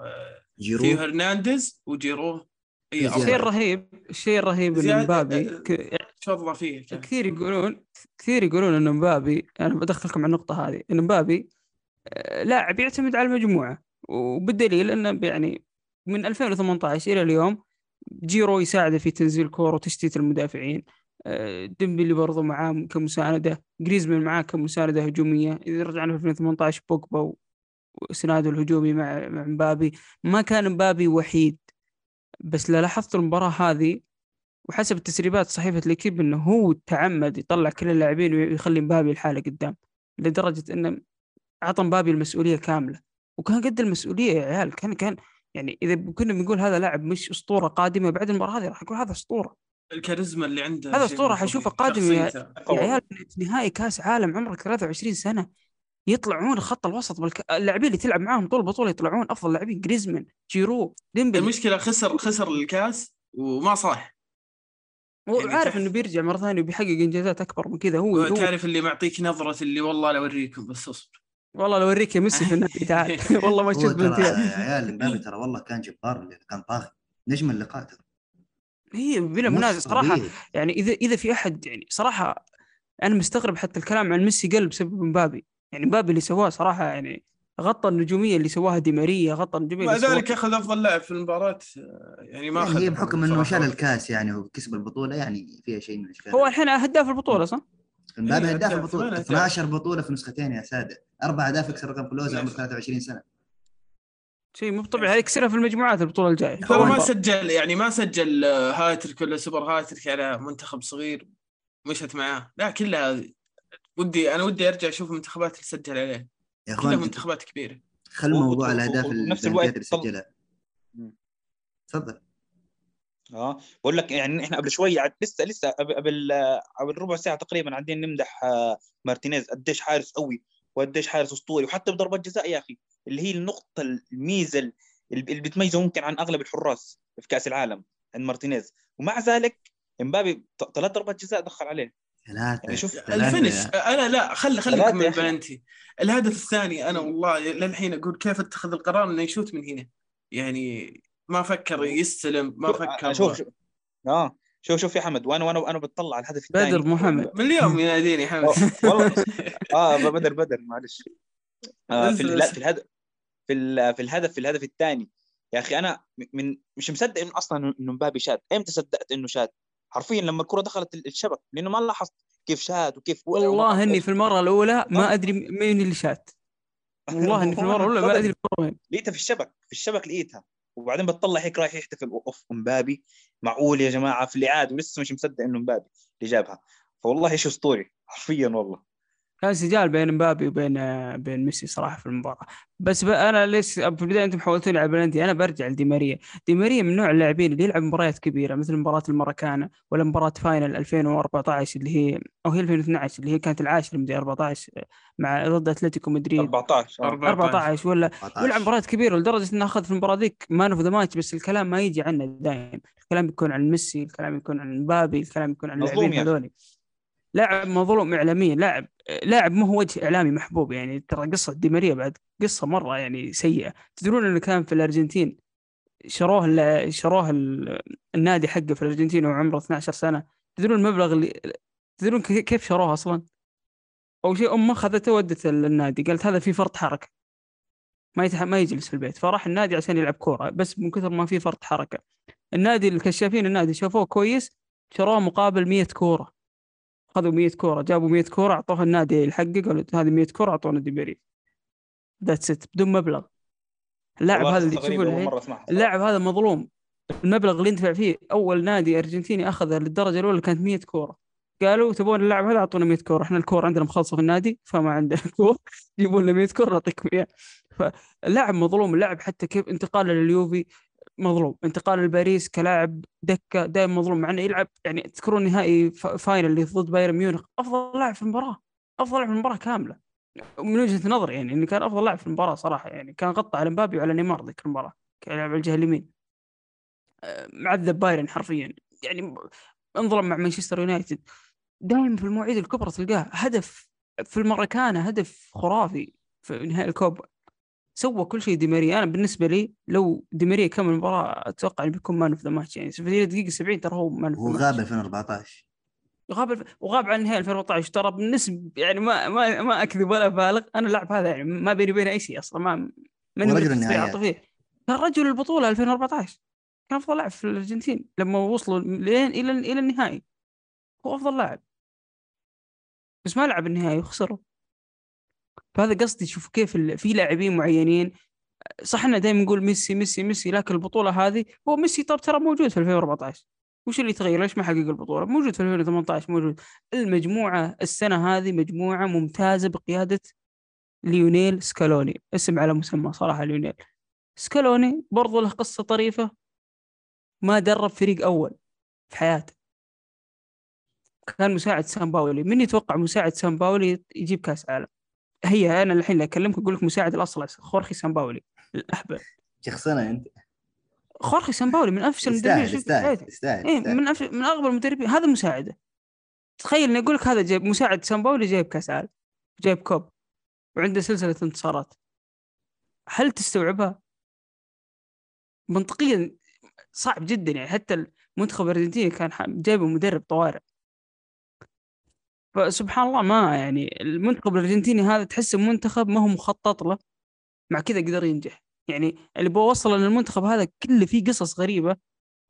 جيرو هرنانديز وجيرو إي. الشيء الرهيب الشيء الرهيب إن مبابي آه، اضافيه كان كثير يقولون كثير يقولون إن مبابي أنا بدخلكم على النقطة هذه إن مبابي آه، لاعب يعتمد على المجموعة وبالدليل إنه يعني من 2018 إلى اليوم جيرو يساعده في تنزيل كور وتشتيت المدافعين. آه، ديمبلي برضو معاه كمساندة جريزمان معاه كمساندة هجومية. إذا رجعنا في 2018 بوجبا و- وإسناده الهجومي مع مبابي. ما كان مبابي وحيد بس لاحظت المباراة هذه وحسب التسريبات صحيفة الإكيب إنه هو تعمد يطلع كل اللاعبين ويخلي مبابي الحالة قدام لدرجة إنه أعطى مبابي المسؤولية كاملة. وكان قد المسؤولية يا عيال كان كان يعني إذا كنا بنقول هذا لاعب مش أسطورة قادمة بعد المباراة هذه راح أقول هذا أسطورة. الكاريزما اللي عنده هذا مو حشوفه. قادم يا- عيال نهائي كأس عالم عمرك 23 سنة يطلعون خط الوسط بالك... اللاعبين اللي تلعب معاهم طول البطولة يطلعون أفضل لاعبين جريزمان جيرو ديمبلي. المشكلة خسر خسر الكاس وما صح هو يعني عارف تحت- إنه بيرجع مرة ثانية وبيحقق إنجازات أكبر من كذا هو, هو تعرف اللي معطيك نظرة اللي والله لا أوريكم بس اصبر. والله لو أوريك يا ميسي في النادي تعال. والله ما تشوف ترى بنتين يا عيال مبابي ترى والله كان جبار كان طاغي. نجم اللقاء ترى. هي بلا منازع صراحة. يعني إذا إذا في أحد يعني صراحة أنا مستغرب حتى الكلام عن ميسي قلب بسبب مبابي. يعني مبابي اللي سواه صراحة يعني غطى النجومية اللي سواها دي ماريا غطى النجومية مع ذلك أخذ أفضل لاعب في المباراة يعني ما أخذ هي بحكم إنه. شال الكاس يعني وكسب البطولة يعني فيها شيء من الاشكال هو الحين هداف البطولة صح؟ مبابي هداف البطوله ثمان أهداف. 12 بطولة في نسختين يا سادة. أربع أهداف يكسر رقم كلوزا عمره 23 سنة. شيء مو طبيعي. هذه يكسرها في المجموعات البطولة الجاية. ترى ما سجل يعني ما سجل آه، هاتريك ولا سوبر هاتريك على منتخب صغير. مشت معاه. لا كلها ودي أنا ودي أرجع أشوف المنتخبات اللي سجل عليه. يا كلها أخوان منتخبات كبيرة. خل موضوع الأهداف اللي سجلها. تفضل. آه. بقول لك يعني إحنا قبل شوي عد- لسه لسه قبل قبل آه، قبل ربع ساعة تقريبا قاعدين نمدح آه، مارتينيز. قديش حارس قوي وقديش حارس أسطوري. وحتى بضربات جزاء يا أخي اللي هي النقطة الميزة اللي اللي بتميزه ممكن عن أغلب الحراس في كأس العالم عند مارتينيز. ومع ذلك إمبابي ثلاث ضربات جزاء دخل عليه. ثلاثة. يعني شوف. ال finish أنا لا خلي خلي أخي. بلنتي الهدف الثاني أنا والله للحين أقول كيف اتخذ القرار إنه يشوت من هنا. يعني ما فكر يستلم ما شوف- فكر شوف شوف آه شوف شوف يا حمد وأنا وأنا وأنا بتطلع على الهدف الثاني؟ بدر محمد. من اليوم يناديني حمد. والله. آه بدر بدر معلش. آه في ال- لا. في الهدف في ال- في الهدف في الهدف الثاني. يا أخي أنا من مش مصدق إنه أصلا انه مبابي شات إمتى صدقت إنه شات حرفيا لما الكرة دخلت ال- الشبك لأنه ما لاحظت كيف شات وكيف والله إني. في المرة الأولى ما آه. أدري مين اللي شات والله إني في المرة الأولى ما. أدري وين لقيتها في الشبك في الشبك لقيتها. وبعدين بتطلع هيك رايح يحتفل. أوف مبابي معقول يا جماعة؟ في الاعاده ولسه مش مصدق إنه مبابي اللي جابها. فوالله إيش اسطوري حرفيا والله. كان سجال بين مبابي وبين آه، بين ميسي صراحة في المباراة. بس ب- أنا ليش في البداية أنتم حولتوني على بلنتي. أنا برجع لدي ماريا دي ماريا من نوع اللاعبين اللي يلعب مباريات كبيرة مثل مباراة المراكانا ولا مباراة final 2014 اللي هي أو هي 2012 اللي هي كانت العاشره من 14 مع ضد أتلتيكو مدريد. 14 آه. 14 ولا 14. يلعب مباريات كبيرة لدرجة إنه أخذ في المباراة ذيك man of the match بس الكلام ما يجي عنه دائما الكلام يكون عن ميسي الكلام يكون عن مبابي الكلام يكون عن اللاعبين يا أخي. هذول لاعب مظلوم اعلاميا لاعب لاعب ما هو وجه إعلامي محبوب يعني ترى قصة دي ماريا بعد قصة مرة يعني سيئة. تدرون إنه كان في الأرجنتين شروه ال- شروه ال- النادي حقه في الأرجنتين وهو عمره 12 سنة. تدرون المبلغ اللي تدرون كي- كيف شروه أصلا؟ أول شيء أمه أخذته ودته النادي قالت هذا في فرط حركة. ما يتح... ما يجلس في البيت. فراح النادي عشان يلعب كورة بس من كثر ما في فرط حركة. النادي الكشافين النادي شافوه كويس شروه مقابل 100 كورة. أخذوا 100 كورة جابوا 100 كورة أعطوها النادي الحقه قالوا هذه 100 كورة أعطونا دي ماريا that's it بدون مبلغ. اللاعب هذا اللي تشوفه. اللاعب هذا مظلوم. المبلغ اللي يندفع فيه أول نادي أرجنتيني أخذه للدرجة الأولى كانت 100 كورة. قالوا تبون اللاعب هذا أعطونا 100 كورة إحنا الكورة عندنا مخلصة في النادي فما عندنا كورة جيبوا لنا 100 كورة نعطيكم إياه. فاللاعب مظلوم اللاعب حتى كيف انتقاله لليوفي مظلوم. انتقاله لباريس كلاعب دكة دائما مظلوم مع إنه يلعب يعني تذكرون نهائي final اللي ضد بايرن ميونخ. أفضل لاعب في المباراة أفضل لاعب في المباراة كاملة. من وجهة نظري يعني إنه كان أفضل لاعب في المباراة صراحة يعني كان غطى على مبابي وعلى نيمار ذيك المباراة كان يلعب على الجهة اليمين. آه، معذب بايرن حرفيا. يعني انظلم مع مانشستر يونايتد. دائما في المواعيد الكبرى تلقاه هدف في المراكانة هدف خرافي في نهائي الكوبا. سوى كل شيء دي ماريا أنا بالنسبة لي لو دي ماريا كمل المباراة أتوقع إنه بيكون man of the match يعني. في الدقيقه 70 ترى هو مان هو غاب 2014 غاب ألف- وغاب عن نهائي 2014 ترى بالنسبة يعني ما ما ما أكذب ولا أبالغ أنا اللاعب هذا يعني ما بيني وبينه أي شيء أصلا. ما ماني النهائيات. عاطفيا كان رجل البطولة 2014 كان أفضل لاعب في الأرجنتين. لما وصلوا لين إلى إلى النهائي. هو أفضل لاعب. بس ما لعب النهائي وخسروا. فهذا قصدي شوف كيف في لاعبين معينين صح إحنا دائما نقول ميسي ميسي ميسي لكن البطولة هذه هو ميسي طب ترى موجود في 2014 وش اللي تغير ليش ما حقق البطولة؟ موجود في 2018 موجود. المجموعة السنة هذه مجموعة ممتازة بقيادة ليونيل سكالوني. اسم على مسمى صراحة ليونيل. سكالوني برضو له قصة طريفة. ما درب فريق أول في حياته. كان مساعد سان باولي. من يتوقع مساعد سان باولي يجيب كأس عالم؟ هي أنا الحين اللي أكلمك أقول لك مساعد الأصل خورخي سان باولي الاهبل شخصنا أنت. خورخي سان باولي من أفشل المدربين يستاهل. يستاهل يستاهل. من أف... من اغبى المدربين. هذا مساعده. تخيل إني أقول لك هذا جايب مساعد سان باولي جايب كأس عالم جايب كوبا وعنده سلسلة انتصارات. هل تستوعبها؟ منطقيا صعب جدا يعني. حتى المنتخب الأرجنتيني كان جايبه مدرب طوارئ. فسبحان الله ما يعني المنتخب الأرجنتيني هذا تحسه منتخب ما هو مخطط له مع كذا قدر ينجح. يعني اللي بوصل إن المنتخب هذا كله فيه قصص غريبة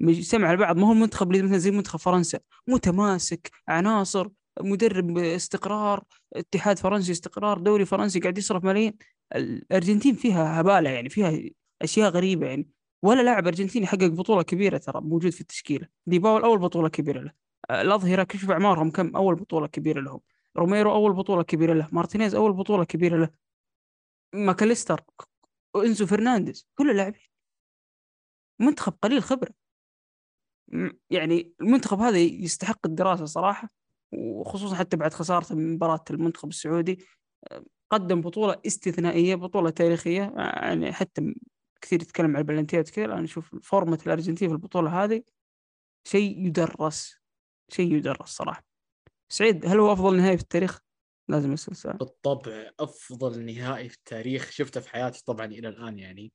مجتمع على بعض ما هو المنتخب اللي مثلا زي منتخب فرنسا متماسك عناصر مدرب استقرار اتحاد فرنسي استقرار دوري فرنسي قاعد يصرف ملايين. الأرجنتين فيها هبالة يعني فيها أشياء غريبة يعني. ولا لاعب أرجنتيني حقق بطولة كبيرة ترى موجود في التشكيلة. دي باول اول بطولة كبيرة له. الأظهرة كشف أعمارهم كم؟ أول بطولة كبيرة لهم. روميرو أول بطولة كبيرة له. مارتينيز أول بطولة كبيرة له. ماكاليستر إنزو فرنانديز كل اللاعبين. منتخب قليل خبرة. يعني المنتخب هذا يستحق الدراسة صراحة وخصوصا حتى بعد خسارته من مباراة المنتخب السعودي. آه، قدم بطولة استثنائية بطولة تاريخية. آه، يعني حتى كثير يتكلم عن البلنتيات كثير أنا أشوف فورمة الأرجنتين في البطولة هذه شيء يدرس. شيء يدرس صراحة سعيد هل هو أفضل نهائي في التاريخ؟ لازم أسأل سؤال بالطبع أفضل نهائي في التاريخ شفته في حياتي طبعا إلى الآن يعني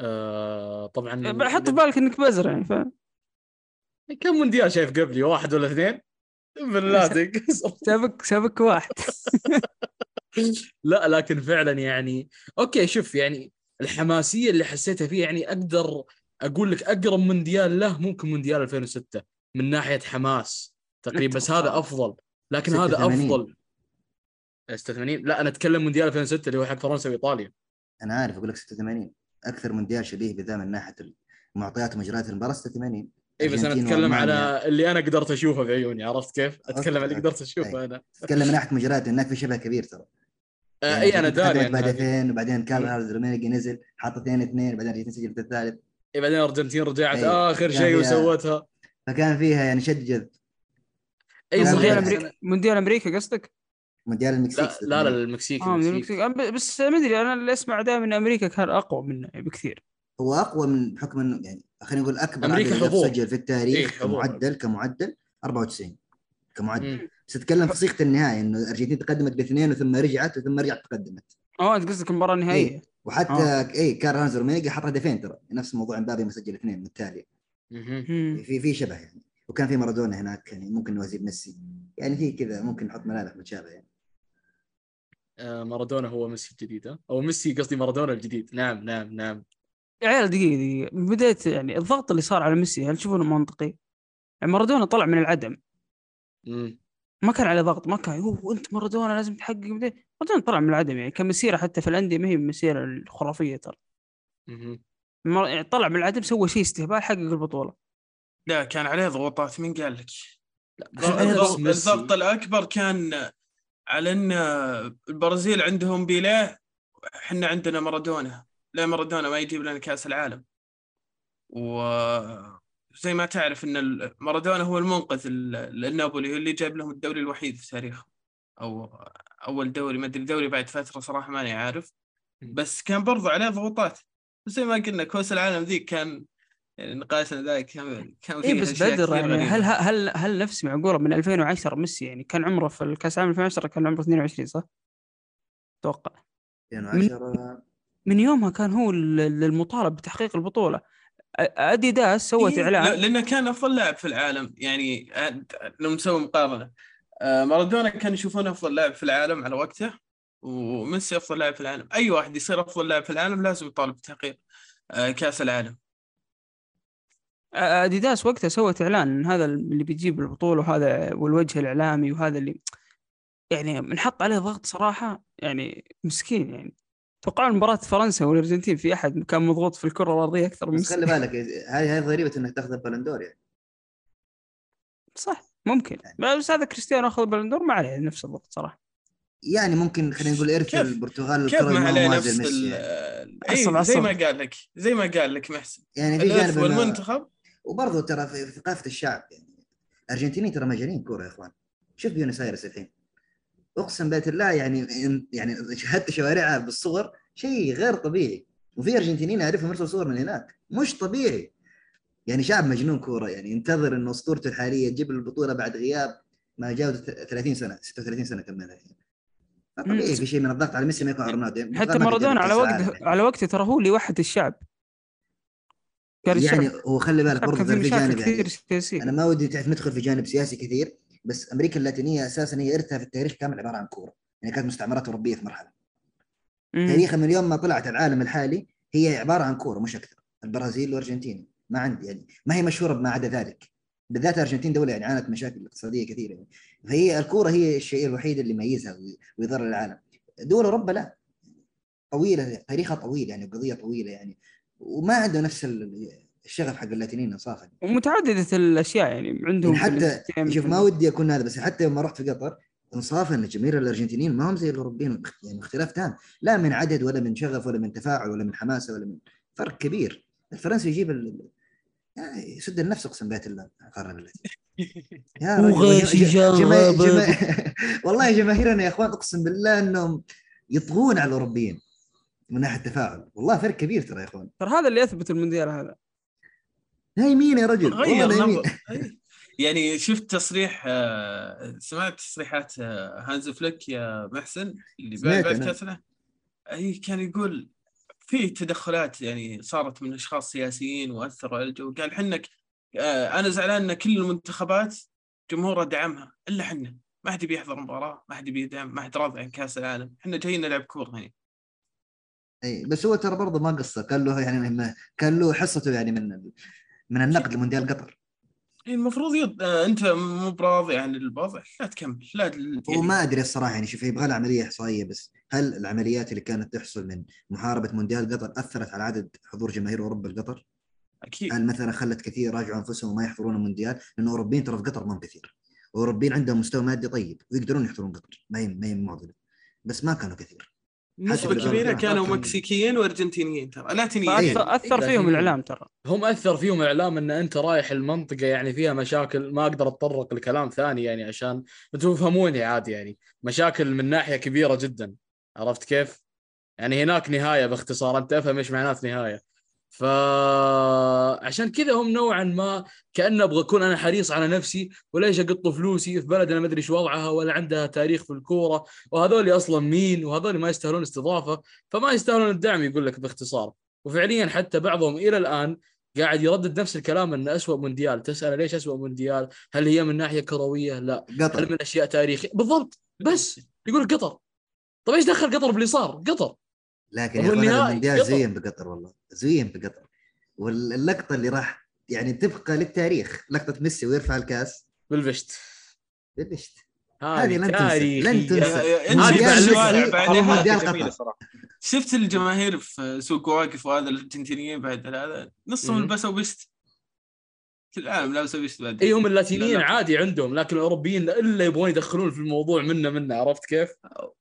آه طبعا حط في بالك إنك بزر يعني ف... كم مونديال شايف قبلي واحد ولا اثنين؟ بالله. سابق سابق واحد لا لكن فعلا يعني okay شوف يعني الحماسية اللي حسيتها فيه يعني أقدر أقول لك أقرب مونديال له ممكن مونديال 2006 من ناحية حماس تقريبا بس هذا أفضل لكن هذا 86. أفضل 86 لا أنا أتكلم مونديال 2006 اللي هو حق فرنسا وإيطاليا أنا عارف أقول لك 86 أكثر مونديال شبيه بذا من ناحية المعطيات ومجريات المباراة 86 اي إيه، بس أنا أتكلم. على اللي أنا قدرت أشوفه بعيوني عرفت كيف؟ أتكلم عن اللي. قدرت أشوفه أي. أنا تتكلم من ناحية مجريات هناك في شبه كبير ترى آه اي أنا داري هذه. اثنين وبعدين كارل رومينيجي نزل حط اثنين اثنين بعدين الارجنتين سجلت الثالث إيه بعدين الارجنتين رجعت أي. آخر شيء وسوتها فكان فيها يعني شد جذب أي مونديال أمريكا مونديال أمريكا قصدك؟ مونديال المكسيك لا لا لا المكسيك آه المكسيك المكسيك أم- بس ما أدري أنا اللي اسمع دائما إن أمريكا كان أقوى منه بكثير هو أقوى من بحكم إنه يعني خلينا نقول أكبر عدد حضور. سجل في التاريخ إيه،. كمعدل كمعدل 94 كمعدل مم. بس تتكلم في صيغة النهائي إنه الارجنتين تقدمت باثنين وثم رجعت وثم رجعت تقدمت آه أنت قصدك المباراة النهائية إيه. وحتى آه. اي كان رانز رومينيجي حط هدفين ترى نفس موضوع امبابي مسجل اثنين من التالي. في في شبه يعني وكان في مارادونا هناك يعني ممكن نوازي بميسي يعني في كذا ممكن نحط ملامح متشابهه يعني. آه مارادونا هو ميسي الجديد؟ أو ميسي قصدي مارادونا الجديد. نعم نعم نعم. يا عيال دقيقة دقيقة. من بداية يعني الضغط اللي صار على ميسي هل تشوفونه منطقي؟ يعني مارادونا طلع من العدم. مم. ما كان عليه ضغط ما كان هو أنت مارادونا لازم تحقق. مارادونا طلع من العدم يعني كان مسيرة حتى في الأندية ما هي مسيرة الخرافية ترى. مر- يعني طلع من العدم سوى شيء استهبال حقق البطولة. لا كان عليه ضغوطات مين قال لك؟ الضغط, الأكبر كان على إن البرازيل عندهم بيليه إحنا عندنا مارادونا. لا مارادونا ما يجيب لنا كأس العالم. وزي ما تعرف إن مارادونا هو المنقذ ال- للنابولي هو اللي جاب لهم الدوري الوحيد في تاريخهم. أو أول دوري ما أدري دوري بعد فترة صراحة ماني عارف. بس كان برضو عليه ضغوطات. زي ما قلنا كأس العالم ذيك كان يعني نقاشنا ذاك كان كان فيه إيه، بس بدر يعني غريبة. هل هل هل نفس معقولة من 2010 ميسي يعني كان عمره في الكأس العالم 2010 كان عمره 22 صح؟ أتوقع. 2010 من يومها كان هو ال- ال- المطالب بتحقيق البطولة. أديداس سوت إيه، إعلان. لا، لأنه كان أفضل لاعب في العالم يعني لو نسوي مقارنة. مارادونا كان يشوفونه أفضل لاعب في العالم على وقته وميسي أفضل لاعب في العالم. أي واحد يصير أفضل لاعب في العالم لازم يطالب بتحقيق كأس العالم. اديداس وقتها سوت إعلان إن هذا اللي بيجيب البطولة وهذا والوجه الإعلامي وهذا اللي يعني منحط عليه ضغط صراحة يعني مسكين يعني. توقع مباراة فرنسا والأرجنتين في أحد كان مضغوط في الكرة الأرضية أكثر من بس خلي بالك هذه هذه ضريبه إنك تأخذ البلندور يعني. صح ممكن. بس هذا كريستيانو أخذ البلندور ما عليه نفس الضغط صراحة. يعني ممكن خلينا نقول ارث البرتغال كيف الكرة ما عليه نفس زي ميسي ال يعني. اي عصب زي عصب. ما قال لك زي ما قال لك محسن. يعني في جانب والمنتخب وبرضه ترى في ثقافة الشعب يعني الأرجنتينيين ترى مجانين كورة يا إخوان. شوف بيونس آيرس الحين. أقسم بالله الله يعني يعني شاهدت شوارعها بالصور شيء غير طبيعي. وفي أرجنتينيين أعرفهم يرسلوا صور من هناك. مش طبيعي. يعني شعب مجنون كورة يعني ينتظر إنه أسطورته الحالية تجيب له البطولة بعد غياب ما جاوز 30 سنة 36 سنة كملها يعني. طبيعي. في شيء من الضغط على ميسي ما يكون رونالدو حتى مارادونا تقدر على وقت على وقته ترى هو اللي وحد الشعب. الشعب يعني هو خلي بالك برضه في جانب يعني. كثير أنا ما ودي تعرف ندخل في جانب سياسي كثير بس أمريكا اللاتينية أساسا هي إرثها في التاريخ كامل عبارة عن كورة يعني كانت مستعمرات أوروبية في مرحلة. تاريخها من يوم ما طلعت العالم الحالي هي عبارة عن كورة مش أكثر. البرازيل والأرجنتين ما عندي يعني ما هي مشهورة بما عدا ذلك. بالذات الأرجنتين دولة يعني عانت مشاكل اقتصادية كثيرة. يعني فهي الكورة هي الشيء الوحيد اللي يميزها وي- ويضر العالم. دول أوروبا لا. طويلة تاريخها طويل يعني قضيه طويلة يعني. وما عنده نفس ال- الشغف حق اللاتينيين انصافا ومتعددة الأشياء يعني عندهم يعني حتى شوف ما ودي أكون هذا بس حتى يوم ما رحت في قطر انصافا إن جماهير الأرجنتينيين ما هم زي الأوروبيين يعني اختلاف تام. لا من عدد ولا من شغف ولا من تفاعل ولا من حماسة ولا من فرق كبير. الفرنسي يجيب ال... يعني سد النفس أقسم بيت الله قارن بالله يا وغاشي رجل والله جماهيرنا يا إخوان أقسم بالله إنهم يطغون على الأوروبيين. من ناحية التفاعل والله فرق كبير ترى يا إخوان. ترى هذا اللي يثبت المونديال هذا. نايمين يا رجل. غير نايمين. يعني شفت تصريح آه، سمعت تصريحات آه، هانز فليك يا محسن اللي بعد العالم. أي كان يقول في تدخلات يعني صارت من أشخاص سياسيين وأثروا على الجو. قال حنك آه، أنا زعلان إن كل المنتخبات جمهورها دعمها. إلا حنا. ما حد بيحضر مباراة ما حد بيدعم ما حد راضي عن كأس العالم. إحنا جايين نلعب كورة هنا إي بس هو ترى برضه ما قصر كان له يعني ما- كان له حصته يعني من من النقد لمونديال قطر المفروض يض... آه، أنت مو براضي عن الوضع لا تكمل لا يعني وما أدري الصراحة يعني شوف يبغى له عملية إحصائية بس هل العمليات اللي كانت تحصل من محاربة مونديال قطر أثرت على عدد حضور جماهير أوروبا لقطر؟ أكيد هل مثلا خلت كثير يراجعوا أنفسهم وما يحضرون المونديال؟ لأنه الاوروبيين ترى في قطر ما كثير. الاوروبيين عندهم مستوى مادي طيب ويقدرون يحضرون قطر ما هي ما هي معضلة. بس ما كانوا كثير. نسبة كبيرة كان- كانوا كان- مكسيكيين وأرجنتينيين ترى. لاتينيين اثر إيه، فيهم الاعلام ترى. هم أثر فيهم إعلام إن أنت رايح المنطقة يعني فيها مشاكل ما أقدر أتطرق لكلام ثاني يعني عشان أنتم تفهموني عادي يعني. مشاكل من ناحية كبيرة جدا. عرفت كيف؟ يعني هناك نهاية باختصار. أنت أفهم إيش معنات نهاية. فعشان كذا هم نوعا ما كأن أبغى أكون أنا حريص على نفسي وليش أقط فلوسي في بلد أنا ما أدري إيش وضعها ولا عندها تاريخ في الكورة وهذول أصلا مين وهذول ما يستاهلون استضافة فما يستاهلون الدعم يقول لك باختصار. وفعليا حتى بعضهم إلى الآن قاعد يردد نفس الكلام انه اسوء مونديال. تسأل ليش اسوء مونديال؟ هل هي من ناحية كروية؟ لا. هل قطر من أشياء تاريخية؟ بالضبط. بس. يقول قطر. طيب إيش دخل قطر باللي صار قطر. لكن يا أخوان المونديال. زين بقطر والله زين بقطر. واللقطة اللي راح يعني تبقى للتاريخ لقطة ميسي ويرفع الكاس. بالبشت بالبشت هذه لن تنسى لن تنسى. شفت الجماهير في سوق واقف وهذا الأرجنتينيين بعد هذا؟ نصهم مم. لبسوا بشت كل العالم لابسه بشت بعد اي هم اللاتينيين لا، لا. عادي عندهم لكن الأوروبيين إلا يبغون يدخلون في الموضوع منا منا عرفت كيف؟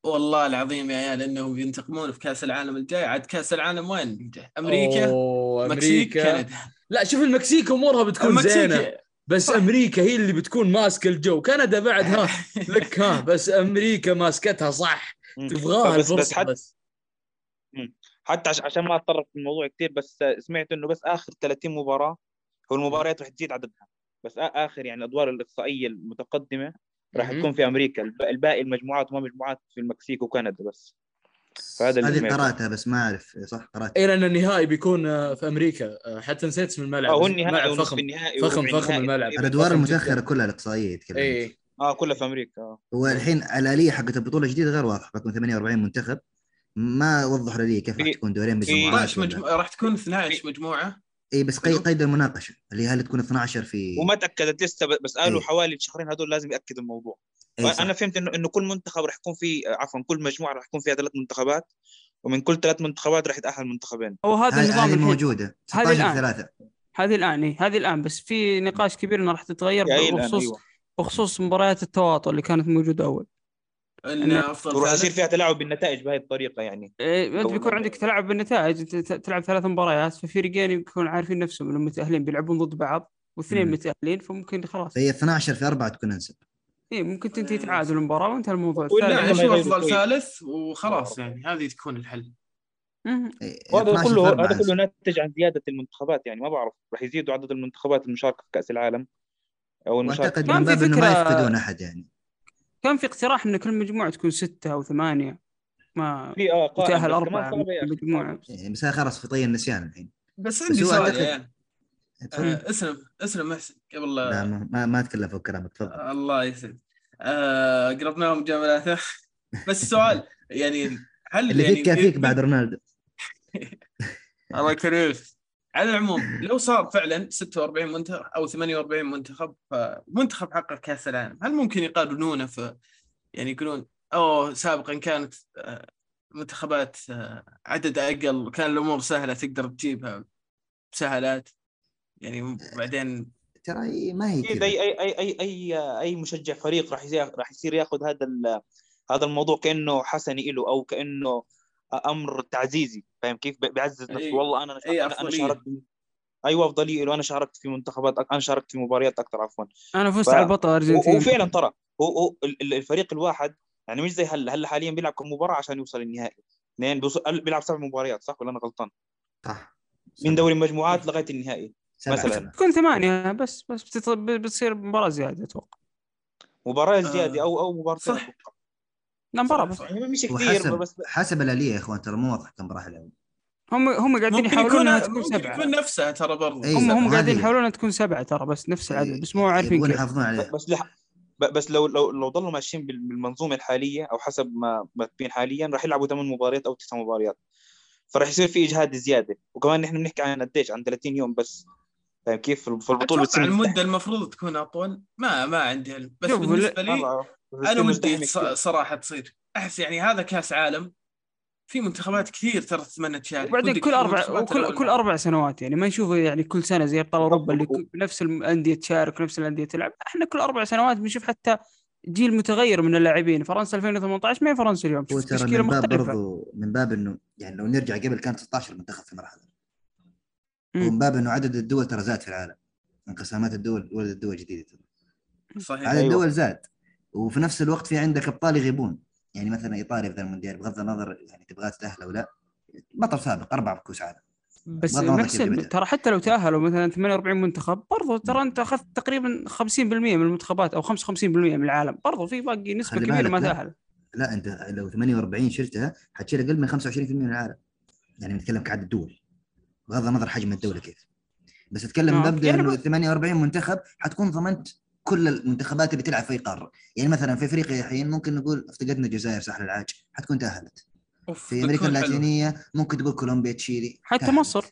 والله العظيم يا عيال إنهم بينتقمون في كأس العالم الجاي. عاد كأس العالم وين؟ أمريكا؟ أوه، مكسيك أمريكا. كندا. لا شوف المكسيك أمورها بتكون زينة. المكسيك بس صح. أمريكا هي اللي بتكون ماسكة الجو. كندا بعد ها لك ها بس أمريكا ماسكتها صح. تبغاها بس- بس حتى- بس. حتى عش- عشان ما أتطرق في الموضوع كثير بس سمعت إنه بس آخر 30 مباراة هو المباريات راح تزيد عددها. بس آخر يعني الأدوار الإقصائية المتقدمة راح. تكون في أمريكا. الب- الباقي المجموعات وما مجموعات في المكسيك وكندا بس. فهذا اللي هذه. قرأتها بس ما أعرف. صح؟ قرأتها. اي لأن النهائي بيكون آه، في أمريكا. آه، حتى نسيت اسم الملعب. آه هو النهائي فخم. النهائي فخم- فخم الملعب. الأدوار المتأخرة. كلها الإقصائية يتكلم. اي آه كلها في أمريكا. آه. هو الحين الآلية حقت البطولة الجديدة غير واضحة. بتكون 48 منتخب. ما وضحوا لي كيف راح تكون دورين في- مجموعات 12 ولا- مجموعة راح تكون 12 مجموعة؟ اي بس قيد, قيد المناقشة. اللي هي هل تكون 12 في وما تأكدت لسه بس قالوا إيه. حوالي الشهرين هذول لازم يأكدوا الموضوع. صح. أنا فهمت انه إنه كل منتخب راح يكون في عفوا كل مجموعة راح يكون فيها ثلاث منتخبات ومن كل ثلاث منتخبات راح يتأهل منتخبين. هو هذا هذه النظام هذه موجودة. هذه 16 الآن. ثلاثة. هذه الآن إيه، هذه الآن. بس في نقاش كبير انها راح تتغير الان بخصوص أيوه. بخصوص مباريات التواطؤ اللي كانت موجودة أول. إن أفضل وراح يصير فيها تلاعب بالنتائج بهذه الطريقة يعني إيه، أنت بيكون عندك تلعب بالنتائج أنت ت- تلعب ثلاث مباريات ففريقين يكونوا عارفين نفسهم إنهم متأهلين بيلعبون ضد بعض واثنين. متأهلين فممكن خلاص فهي 12 في 4 تكون انسب اي ممكن تنتهي تعادل المباراة وانتهى الموضوع ولا يغيروا أفضل. ثالث وخلاص يعني هذه تكون الحل. إيه، وهذا 12 في كله 4 هذا كله. ناتج عن زيادة المنتخبات يعني ما بعرف راح يزيدوا عدد المنتخبات المشاركة في كأس العالم أو المشاركة وأعتقد من في باب إنه ما فكرة- يفقدون أحد يعني كان في اقتراح إن كل مجموعة تكون ستة أو ثمانية. ما في آه بس أربعة. مجموعة. إيه، بس خلاص في طي النسيان الحين. بس عندي سؤال. آه، اسلم اسلم محسن قبل لا ما ما, أتكلم فوق كلامك تفضل. الله يسعد آه، قربناهم جملاته بس السؤال يعني هل اللي يعني فيك كافيك بعد رونالدو. الله يكرمك. على العموم لو صار فعلا 46 منتخب أو 48 منتخب فمنتخب حقق كأس العالم. هل ممكن يقارنونه في يعني يقولون أوه سابقا كانت آه، منتخبات آه، عدد أقل كان الأمور سهلة تقدر تجيبها بسهالات يعني بعدين ترى ما هي كذا أي أي أي أي أي أي مشجع فريق راح راح يصير ياخذ هذا ال- هذا الموضوع كأنه حسني له أو كأنه أمر تعزيزي فاهم كيف؟ بيعزز أي- نفسه والله أنا أي أنا, أنا. شاركت أيوه أفضلية له أنا شاركت في منتخبات أنا شاركت في مباريات أكثر عفوا. أنا فزت ف- على البطل هو الارجنتين فعلا ترى هو هو ال- ال- الفريق الواحد يعني مش زي هلا. هلا حاليا بيلعب كم مباراة عشان يوصل النهائي. اثنين بيوصل بيلعب سبع مباريات صح ولا أنا غلطان؟ صح. من دوري المجموعات لغاية النهائي مثلاً. تكون ثمانية بس بس بتصير مباراة زيادة أتوقع. مباراة آه. زياده أو أو مباراتين صح. مباراة بس. يعني مش كثير وحسب بس حسب الآلية يا إخوان ترى مو واضح كم راح يلعب. هم هم قاعدين يحاولون تكون ممكن سبعة. يكون نفسها ترى برضه إيه. هم هم قاعدين يحاولون تكون سبعة ترى بس نفس العدد بس مو عارفين كيف. بس لح... بس لو لو لو ضلوا ماشيين بال- بالمنظومة الحالية أو حسب ما مكتوبين حاليا راح يلعبوا ثمان مباريات أو تسع مباريات. فراح يصير في إجهاد زيادة. وكمان نحن بنحكي عن قديش عن 30 يوم بس. فاهم كيف؟ في البطولة بتصير المدة المفروض تكون أطول. ما ما عندي بس بالنسبة لي أنا كثير. صراحة تصير. أحس يعني هذا كأس عالم. في منتخبات كثير ترى تتمنى تشارك وبعدين كل أربع كل معنا. أربع سنوات يعني. ما نشوفه يعني كل سنة زي أبطال أوروبا اللي كل- نفس الأندية تشارك ونفس الأندية تلعب. إحنا كل أربع سنوات بنشوف حتى جيل متغير من اللاعبين. فرنسا 2018 ما هي فرنسا اليوم. تشكيلة من باب مختلفة. برضو من باب انه يعني لو نرجع قبل كان 16 منتخب في مرحله مم. ومن باب إنه عدد الدول ترى زاد في العالم. انقسامات الدول ولد الدول جديدة صحيح. عدد أيوة. الدول زاد. وفي نفس الوقت في عندك ابطال يغيبون يعني مثلا إيطاليا في المونديال بغض النظر يعني تبغى تتأهل أو لا بطل سابق أربع كؤوس عالم. بس بدأ. ترى حتى لو تأهلوا مثلا 48 منتخب برضو ترى أنت أخذت تقريبا 50% من المنتخبات أو 55% من العالم. برضو في باقي نسبة كبيرة ما. تأهل. لا أنت لو 48 شلتها حتشيل أقل من 25% من العالم. يعني نتكلم كعدد دول. بغض النظر حجم الدولة كيف. بس أتكلم مبدا يعني إنه ب- 48 منتخب حتكون ضمنت كل المنتخبات اللي تلعب في أي قارة. يعني مثلا في أفريقيا الحين ممكن نقول افتقدنا الجزائر ساحل العاج حتكون تأهلت. في أمريكا. اللاتينية ممكن تقول كولومبيا تشيلي حتى تأهلت. مصر.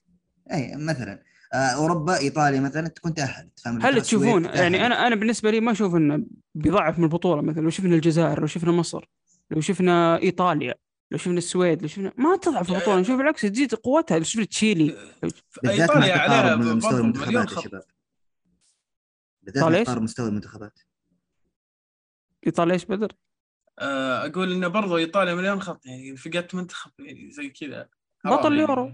أي مثلا. آه أوروبا إيطاليا مثلا تكون تأهلت؟ هل تشوفون تأهلت. يعني أنا أنا بالنسبة لي ما أشوف إنه بيضعف من البطولة. مثلا لو شفنا الجزائر لو شفنا مصر لو شفنا إيطاليا لو شفنا السويد لو شفنا ما تضعف البطولة. نشوف بالعكس تزيد قوتها. لو شفنا تشيلي. بالذات مع إيطاليا عليها تقارب من مستوى برضه مليون المنتخبات يا خط. شباب. بالذات إيش؟ مستوى المنتخبات إيطاليا إيش بدر؟ آه، أقول إنه برضه إيطاليا مليون خط يعني فقدت منتخب يعني زي كذا بطل يعني. اليورو.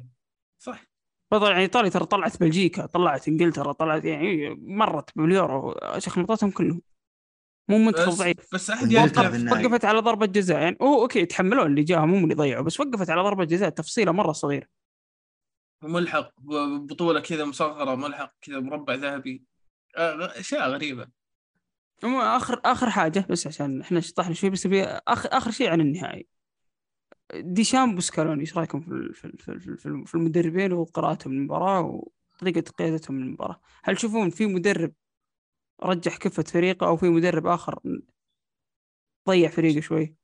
صح بطل يعني إيطاليا ترى طلعت بلجيكا طلعت إنجلترا طلعت يعني مرت باليورو شخلطتهم كلهم مو منتخب ضعيف بس أحد. وقفت على ضربة جزاء يعني اوه أوكي يتحملون اللي جاهم هم اللي ضيعوا بس وقفت على ضربة جزاء تفصيلة مرة صغيرة ملحق بطولة كذا مصغره ملحق كذا مربع ذهبي أشياء غريبة. آخر آخر حاجة بس عشان إحنا شطحنا شوي بس اخر آخر شيء عن النهائي. ديشام وسكالوني إيش رأيكم في في في المدربين وقراءتهم للمباراة وطريقة قيادتهم للمباراة؟ هل تشوفون في مدرب رجح كفة فريقه أو في مدرب آخر ضيع فريقه شوي؟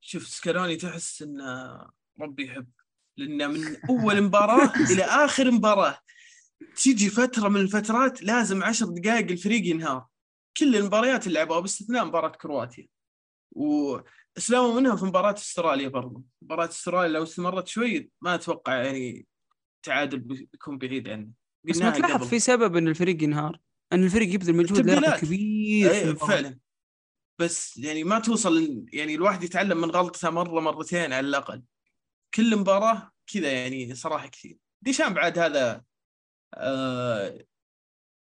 شوف سكالوني تحس إنه ربي يحب لأنه من أول مباراة إلى آخر مباراة. تيجي فترة من الفترات لازم عشر دقائق الفريق ينهار. كل المباريات اللي لعبوها باستثناء مباراة كرواتيا. واسلاموا منها في مباراة أستراليا برضو. مباراة أستراليا لو استمرت شوي ما أتوقع يعني تعادل بيكون بعيد عنه. بس ما تلاحظ. في سبب إن الفريق ينهار؟ إن الفريق يبذل مجهود كبير المباراة. فعلا. بس يعني ما توصل يعني الواحد يتعلم من غلطته مرة مرتين على الأقل. كل مباراة كذا يعني صراحة كثير. ديشام بعد هذا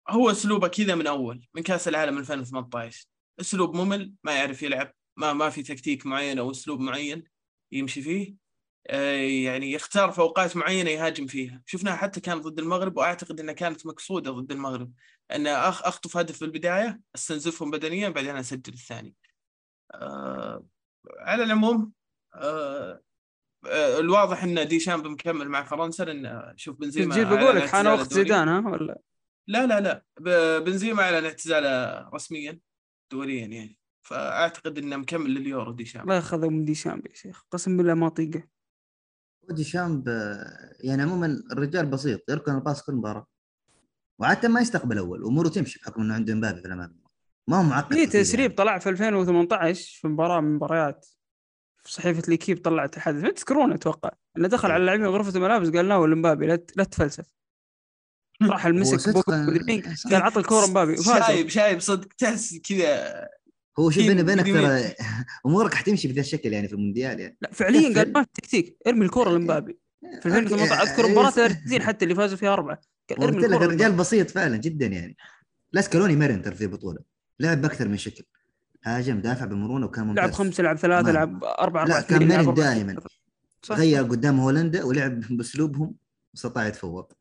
هو أسلوبه كذا من أول من كأس العالم 2018 أسلوب ممل ما يعرف يلعب ما ما في تكتيك معين أو أسلوب معين يمشي فيه. آه يعني يختار في اوقات معينة يهاجم فيها. شفناها حتى كان ضد المغرب وأعتقد إنها كانت مقصودة ضد المغرب. أن أخ أخطف هدف في البداية أستنزفهم بدنيا بعدين أسجل الثاني. آه على العموم آه آه الواضح إن ديشامب مكمل مع فرنسا لأن شوف بنزيما جيت بقول لك حان وقت. زيدان ها ولا؟ لا لا لا. بنزيما اعلن اعتزاله رسميا دوليا يعني. فأعتقد إنه مكمل لليورو ديشامب. الله ياخذه من ديشامب يا شيخ قسم بالله ما طيقه. ديشامب آه، يعني عموما الرجال بسيط يركن الباص كل مباراة. وعاده ما يستقبل أول اموره تمشي بحكم إنه عنده امبابي في الأمام. ما هو معقد في كثير تسريب يعني. طلع في 2018 في مباراة من المباريات في صحيفة ليكيب طلعت الحدث. ما تذكرون أتوقع. إنه دخل على اللاعبين غرفة الملابس قال لا مبابي لا لا تفلسف. راح مسك بوغبا. قال عطى الكورة مبابي. وفاز شايب شايب صدق. تحس كذا هو شوف بيني وبينك ترى أمورك حتمشي بذا الشكل يعني في المونديال يعني. لا فعليا. قال ما في تكتيك. ارمي الكورة لمبابي. في 2018 أذكر مباراة الارجنتين حتى اللي فازوا فيها أربعة. قال ارمي قلت لك الكرة الرجال بسيط فعلا جدا يعني. لا سكالوني مرن ترى في البطولة. لعب بأكثر من شكل. هاجم دافع بمرونه وكان ممتاز. لعب خمسة لعب ثلاثة ما- لعب أربعة لا كان مرن دائما. غير قدام هولندا ولعب بأسلوبهم واستطاع يتفوق.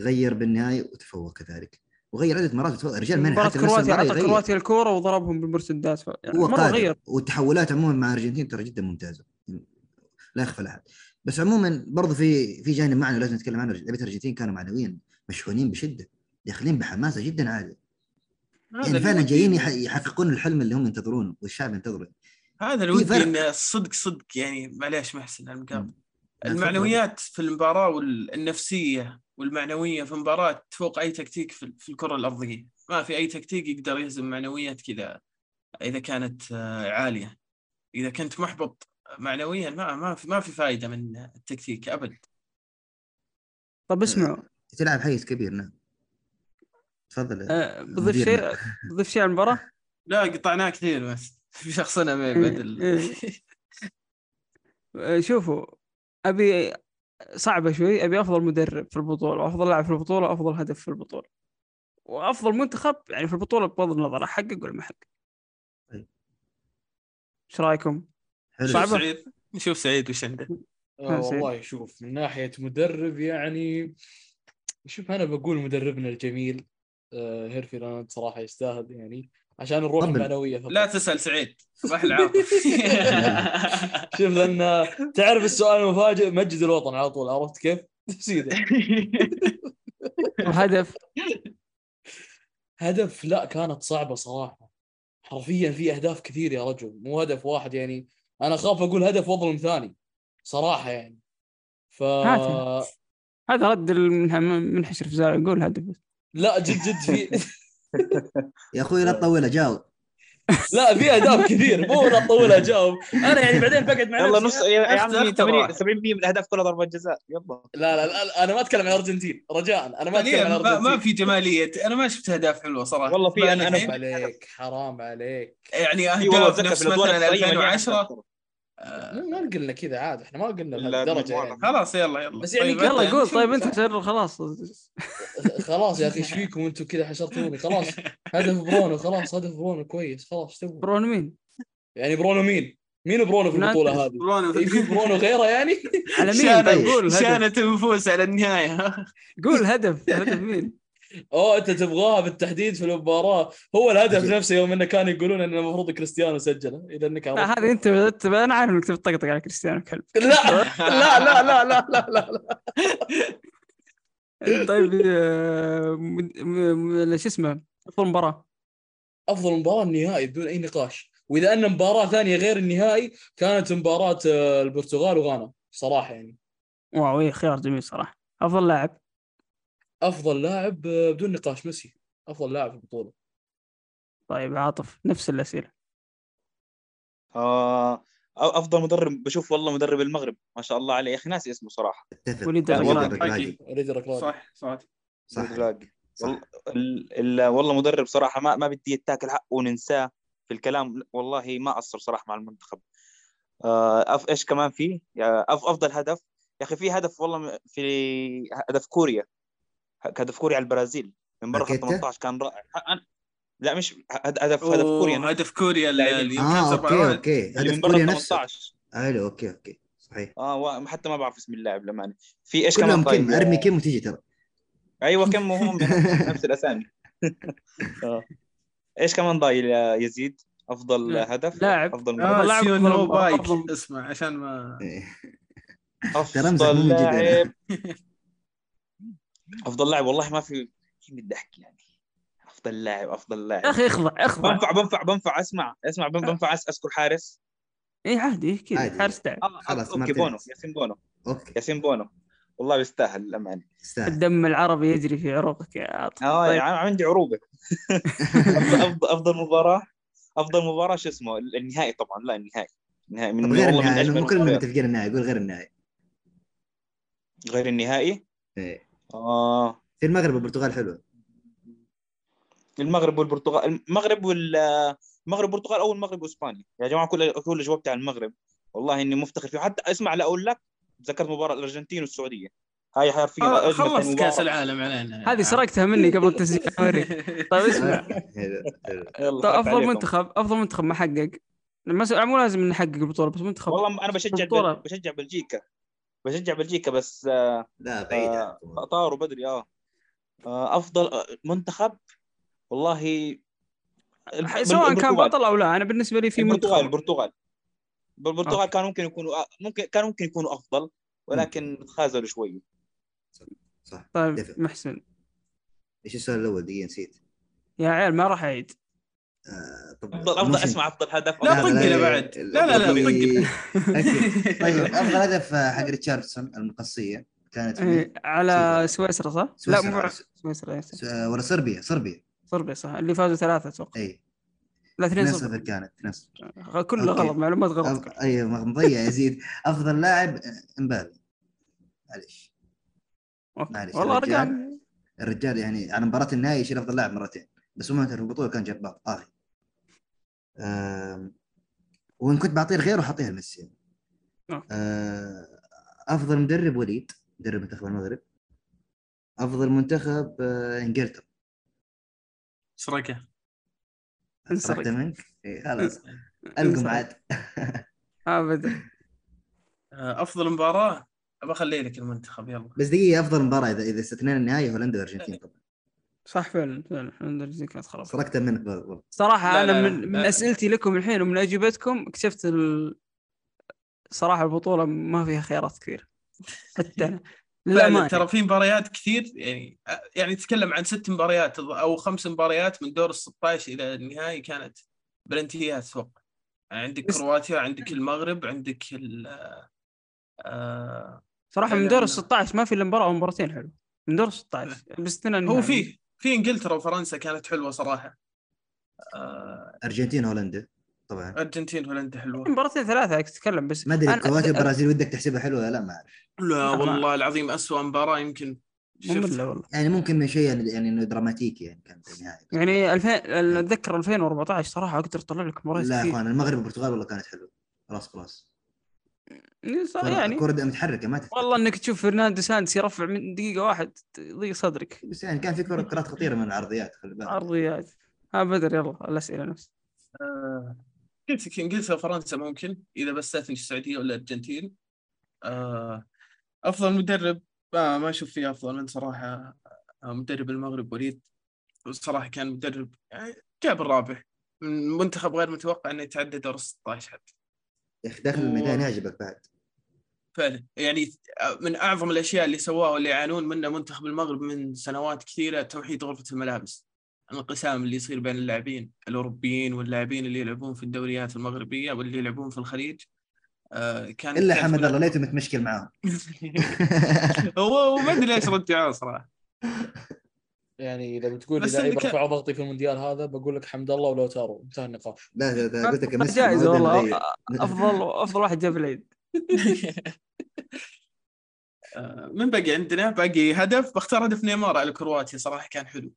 غير بالنهاية وتفوق كذلك. وغير عدة مرات وتفوق الرجال مباراة حتى كرواتيا يغير. كرواتيا الكورة وضربهم بالمرتدات. يعني هو قادر. غير. والتحولات عموما مع الأرجنتين ترى جدا ممتازة. لا يخفى لاحد بس عموما برضو في في جانب معنوي لازم نتكلم عنه. لعيبه الارجنتين كانوا معنويا مشحونين بشدة. داخلين بحماسة جدا عالية. يعني فعلا جايين يح- يحققون الحلم اللي هم ينتظرونه والشعب ينتظره. هذا اللي في ودي فرق. ان الصدق صدق يعني معليش محسن. لا، المعنويات في المباراة والنفسية والمعنوية في المباراة تفوق أي تكتيك في في الكرة الأرضية. ما في أي تكتيك يقدر يهزم معنويات كذا إذا كانت آه، عالية. إذا كنت محبط معنويا ما ما في ما في فائدة من التكتيك أبد. طب اسمعوا. تلعب حيز كبير نعم. تفضل آه، بضيف. شيء بضيف شيء على المباراة لا قطعناه كثير بس في شخصنا ما بدل إيه. آه، شوفوا أبي صعبة شوي أبي أفضل مدرب في البطولة وأفضل لاعب في البطولة وأفضل هدف في البطولة وأفضل منتخب يعني في البطولة بغض النظر أحقق ولا ما أحقق طيب. إيش رأيكم؟ حلو. صعبة. نشوف سعيد نشوف سعيد وش عنده. والله شوف من ناحية مدرب يعني شوف أنا بقول مدربنا الجميل هيرفي لاند صراحة يستاهل يعني عشان الروح. المعنويه فقط. لا تسأل سعيد صباح العافية شوف لأن تعرف السؤال المفاجئ مجد الوطن على طول عرفت كيف؟ تفسيده وهدف هدف لا كانت صعبة صراحة حرفيا في أهداف كثير يا رجل مو هدف واحد يعني أنا أخاف أقول هدف وأظلم ثاني صراحة يعني ف. هذا رد المنح- منحشر في زاوية نقول هدف. لا جد جد في يا أخوي لا تطولها جاوب لا في اهداف كثير مو لا تطولها جاوب أنا يعني بعدين بقعد مع يلا. نص يا عمي اختر 80 واحد. 70% من الاهداف كلها ضربات جزاء يلا لا لا, لا أنا ما أتكلم عن الأرجنتين رجاء أنا ما أتكلم عن ما, الأرجنتين ما في جمالية أنا ما شفت أهداف حلوة صراحة والله في ما أنا- أنا- الحين. حرام عليك حرام عليك يعني أهداف أتذكر نفس مثلا الإقصائية مليانة 2010 أهداف. آه، مو ما قلنا كذا عاد إحنا ما قلنا بالمواقف. يعني خلاص يلا يلا بس يعني طيب، يلا قول طيب أنت شر خلاص خلاص يا أخي إيش فيكم أنتم كذا حشرتوني خلاص هدف برونو خلاص هدف برونو كويس خلاص تو برون مين؟ يعني برونو مين؟ مين برونو في. البطولة هذه؟ برونو إيه، في برونو غيره يعني؟ على مين شانت- طيب شانت النفوس على النهاية قول هدف هدف مين؟ أوه أنت تبغاها بالتحديد في المباراة. هو الهدف. نفسه يوم إنه كانوا يقولون ان المفروض كريستيانو سجله إذا إنك لا عرفت. هذه أنت انت أنا عارف إنك تطقطق على كريستيانو كلب لا لا لا لا لا لا لا, لا. طيب آه، شو اسمه أفضل مباراة. أفضل مباراة النهائي بدون أي نقاش. وإذا أن مباراة ثانية غير النهائي كانت مباراة آه، البرتغال وغانا صراحة يعني. واو إيه خيار جميل صراحة. أفضل لاعب. أفضل لاعب بدون نقاش ميسي. أفضل لاعب في البطولة. طيب عاطف نفس الأسئلة. آه، أ- أفضل مدرب بشوف والله مدرب المغرب ما شاء الله عليه. يا أخي ناسي اسمه صراحة. وليد لا، وليد صح صح. صح. والله ال- ال- والله مدرب صراحة ما ما بدي يتاكل حقه وننساه في الكلام. والله ما قصر صراحة مع المنتخب. آه، أف إيش كمان في؟ يا أف أفضل هدف. يا أخي في هدف والله في هدف كوريا. هدف كوريا على البرازيل من برا خط باكيتا؟ 18 كان رائع أنا- لا مش هد- هدف هدف كوريا هدف كوريا اللي لاعبين. اللي كان آه أوكي. أوكي هدف كوريا نفسه 18 حلو أوكي أوكي صحيح آه و- حتى ما بعرف اسم اللاعب للامانه في إيش كمان طيب كم ارمي كم وتيجي ترى أيوه كم هم نفس الأسامي آه. إيش كمان ضايل يا يزيد أفضل لا. هدف لاعب. أفضل آه. آه لاعب بايك أفضل- اسمع عشان ما إيه. أفضل. لاعب أفضل لاعب والله ما في في من الضحك يعني. أفضل لاعب أفضل يا لاعب. أخي اخضع اخضع. بنفع بنفع بنفع أسمع أسمع بن- بنفع أس- أذكر حارس. اي عادي كذا. حارس تعب. خلاص، أوكي. بونو ياسين بونو. أوكي. ياسين بونو. والله يستاهل للأمانة. يستاهل. الدم العربي يجري في عروقك يا عاطف. آه طيب. يعني عندي عروبة. أفضل أفضل مباراة أفضل مباراة شو اسمه النهائي طبعا لا النهائي. النهائي من غير من النهائي كلنا. متفقين النهائي قول غير النهائي. غير النهائي؟ إيه. آه. في المغرب والبرتغال حلوة. المغرب والبرتغال المغرب وال المغرب والبرتغال أو المغرب وإسبانيا. يا جماعة كل كل جوابتي على المغرب والله إني مفتخر فيه حتى اسمع لا أقول لك ذكرت مباراة الأرجنتين والسعودية. هاي حرفيا آه، خلص. كأس العالم علينا. هذه سرقتها مني قبل التسجيل. طيب اسمع. طيب أفضل. منتخب أفضل منتخب ما حقق. مو لازم نحقق البطوله بس منتخب والله أنا بشجع. بشجع بلجيكا. بشجع بلجيكا بس آه، لا بعيد آه، البطولة. طاروا بدري آه. آه، أفضل آه، منتخب والله سواء كان البرتغال. بطل أو لا أنا بالنسبة لي في البرتغال منتخب البرتغال بالبرتغال كانوا ممكن يكونوا آه، ممكن كانوا ممكن يكونوا أفضل ولكن تخاذلوا شوي. صح طيب دفع. محسن. إيش السؤال الأول؟ دقيقة نسيت. يا عيال ما راح أعيد. آه، طب افضل أفضل. أسمع أفضل هدف لا، أفضل طق له هدف. بعد. لا، لا، لا، أوكي. طق أوكي. طيب أفضل هدف آه، حق ريتشاردسون المقصية كانت إيه، على سويسرا. صح؟ لا سويسرا. مو سويسرا آه، ولا صربيا صربيا صربيا صح اللي فازوا ثلاثة أتوقع اي لا 2 2 0 0 كانت 2 0 كله. غلط معلومات غلط. اي مضيع يزيد أفضل لاعب آه، إمبابي معليش. معليش، والله الرجال. ارقام الرجال يعني على مباراة النهائي يشيل أفضل لاعب مرتين بس هو في البطولة كان جبار طاغي وإن كنت بعطيه غيره حاطيها لميسي أوكي. آه، أفضل مدرب وليد مدرب منتخب المغرب. أفضل منتخب آه، إنجلترا. سرقه سرقت منك؟ إيه، خلاص. القم. عاد ابدا. آه، أفضل مباراة؟ ابى اخلي لك المنتخب يلا. بس دقيقة أفضل مباراة اذا إذا استثنينا النهائي هولندا والارجنتين طبعا. صح فعلا فعلا. زي كانت خلاص. سرقت منك برضه صراحة لا، أنا لا، من, لا، من لا. أسئلتي لكم الحين ومن أجوبتكم اكتشفت ال... صراحة البطولة ما فيها خيارات كثير. حتى أنا ترى في مباريات كثير يعني يعني تتكلم عن ست مباريات أو خمس مباريات من دور ال 16 إلى النهائي كانت بلنتيات أتوقع. يعني عندك بس- كرواتيا عندك المغرب عندك ال آه صراحة من دور. ال 16 ما في إلا مباراة أو مباراتين حلو من دور ال 16 باستثناء هو النهائي. في في إنجلترا وفرنسا كانت حلوة صراحة. آه أرجنتين هولندا طبعا. أرجنتين هولندا حلوة. مباراتين ثلاثة تتكلم بس ما أدري الكرواتيا أ- والبرازيل ودك تحسبها حلوة ولا لا ما أعرف. لا والله العظيم أسوأ مباراة يمكن مملة والله. يعني ممكن من شيء يعني يعني إنه دراماتيكي يعني كانت النهائي يعني 2000 أتذكر 2014 صراحة أقدر أطلع لك مباريات لا يا أخوان المغرب والبرتغال والله كانت حلوة. خلاص خلاص. صح- يعني. كرة متحركة ما تفتح. والله إنك تشوف فرناندو سانتس يرفع من دقيقة واحد يضيق صدرك. بس يعني كان في كرة كرات خطيرة من العرضيات خلي بالك. عرضيات. ها بدر يلا الأسئلة نفس. آه، قلت لك إنجلترا وفرنسا ممكن إذا بستثني السعودية ولا الارجنتين آه، أفضل مدرب ما ما أشوف فيه أفضل من صراحة آه، مدرب المغرب وليد. صراحة كان مدرب يعني جاب الرابع. من منتخب غير متوقع إنه يتعدى دور 16 حتى يا أخي داخل الميدان يعجبك بعد. فعلا. يعني من أعظم الأشياء اللي سواها واللي يعانون منها منتخب المغرب من سنوات كثيرة توحيد غرفة الملابس. الانقسام اللي يصير بين اللاعبين الأوروبيين واللاعبين اللي يلعبون في الدوريات المغربية واللي يلعبون في الخليج. آه، كان إلا حمد الله ليته متمشكل معاهم. هو وما أدري ليش رجعوه صراحة. يعني إذا بتقول لي كان- رفع ضغطي في المونديال هذا بقول لك حمد الله ولوتارو انتهى النقاش. لا لا لا قلت لك ميسي جائزه والله. افضل أفضل واحد جاب العيد. من باقي عندنا باقي هدف. بختار هدف نيمار على كرواتيا صراحة كان حلو.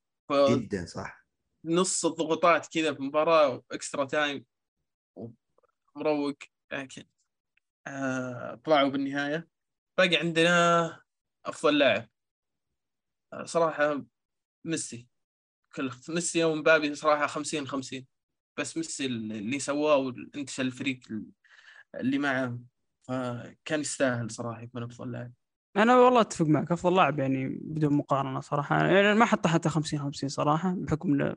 جدا صح. نص الضغوطات كذا في مباراة extra time مروق لكن آه طلعوا بالنهاية. باقي عندنا أفضل لاعب. آه صراحة ميسي. كل ميسي ومبابي صراحة 50 50 بس ميسي اللي سواه وانتشل الفريق اللي معه. فكان يستاهل صراحة يكون أفضل لاعب. أنا والله أتفق معك أفضل لاعب يعني بدون مقارنة صراحة. يعني ما حطه حتى 50 50 صراحة بحكم إنه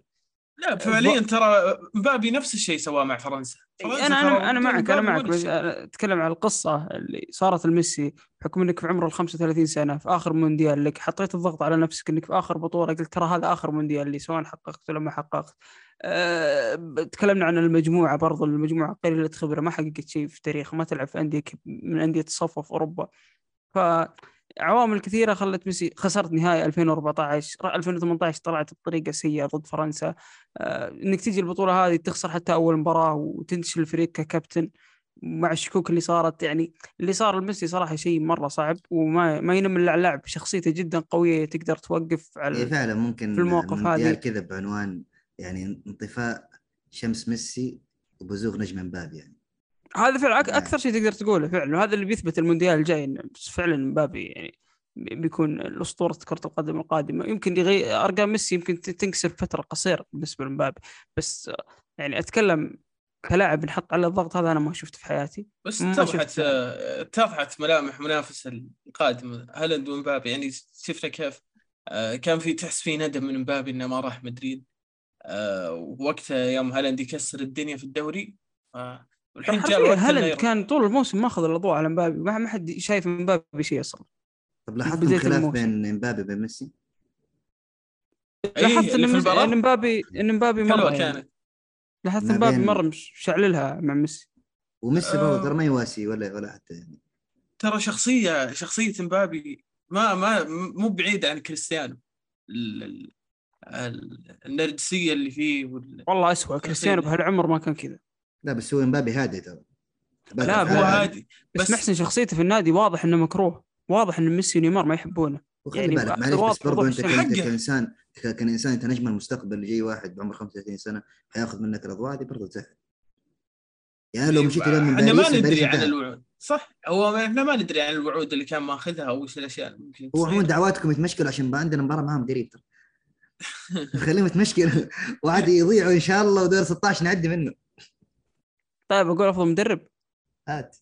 لا فعليا ترى مبابي نفس الشيء سواه مع فرنسا فرنسا أنا أنا أنا معك أنا معك بس. أنا أتكلم عن القصة اللي صارت لميسي بحكم إنك في عمر ال 35 سنة في آخر مونديال لك حطيت الضغط على نفسك إنك في آخر بطولة قلت ترى هذا آخر مونديال لي سواء حققت ولا ما حققت أه تكلمنا عن المجموعة برضو المجموعة قليلة خبره ما حققت شيء في التاريخ ما تلعب في أندية من أندية الصفوه في اوروبا فعوامل كثيرة خلت ميسي خسرت نهائي 2014 ر- 2018 طلعت بطريقة سيئة ضد فرنسا. آه، إنك تجي البطولة هذه تخسر حتى أول مباراة وتنتشل الفريق ككابتن مع الشكوك اللي صارت. يعني اللي صار لميسي صراحة شيء مرة صعب وما ما ينم إلا اللاعب شخصيته جدا قوية تقدر توقف على فعلا ممكن في المونديال هذه. كذا بعنوان يعني انطفاء شمس ميسي وبزوغ نجم مبابي يعني. هذا فعلا نعم. أكثر شيء تقدر تقوله فعلا وهذا اللي بيثبت المونديال الجاي إنه فعلا مبابي يعني بيكون اسطوره كرة القدم القادمة. يمكن يغير أرقام ميسي يمكن تنكسر فترة قصيرة بالنسبة لمبابي بس يعني أتكلم كلاعب نحط على الضغط هذا أنا ما شفته في حياتي. بس اتضحت. اتضحت ملامح منافس القادم. هالاند ومبابي يعني شفنا كيف؟ آه، كان في تحس في ندم من مبابي إنه ما راح مدريد. آه، وقتها يوم هالاند يكسر الدنيا في الدوري آه، والحين جاء هالاند. كان طول الموسم ماخذ الأضواء على مبابي ما ما حد شايف مبابي شيء أصلا طب لاحظتم بداية خلاف الموسم. بين امبابي وبين ميسي؟ إيه، لاحظت إن مبابي إن مبابي مرة يعني كانت لاحظت مبابي بين- مرة مش شعللها مع ميسي وميسي آه. برضه ترى ما يواسي ولا ولا حتى يعني ترى شخصيه شخصية مبابي ما ما مو بعيد عن كريستيانو ال- ال- ال- النرجسية اللي فيه وال... والله اسوء كريستيانو. بهالعمر ما كان كذا لا بس هو امبابي هادي ترى. لا، هو هادي بس, بس- محسن شخصيته في النادي واضح إنه مكروه. واضح إن ميسي ونيمار ما يحبونه. وخلي يعني بالك معلش بس وضوح أنت. كانسان كإنسان أنت نجم المستقبل اللي جاي واحد بعمر 35 سنة حياخذ منك الأضواء دي برضه تزعل يعني لو مشيت اليوم من إحنا ما ندري عن. الوعود. صح. هو ما- إحنا ما ندري عن الوعود اللي كان ماخذها أو وش الأشياء اللي ممكن هو. عموما دعواتكم يتمشكلوا عشان عندنا مباراة معاهم قريب ترى. خليهم يتمشكلوا وعاد يضيعوا إن شاء الله ودور 16 نعدي منه. طيب أقول أفضل مدرب؟ هات.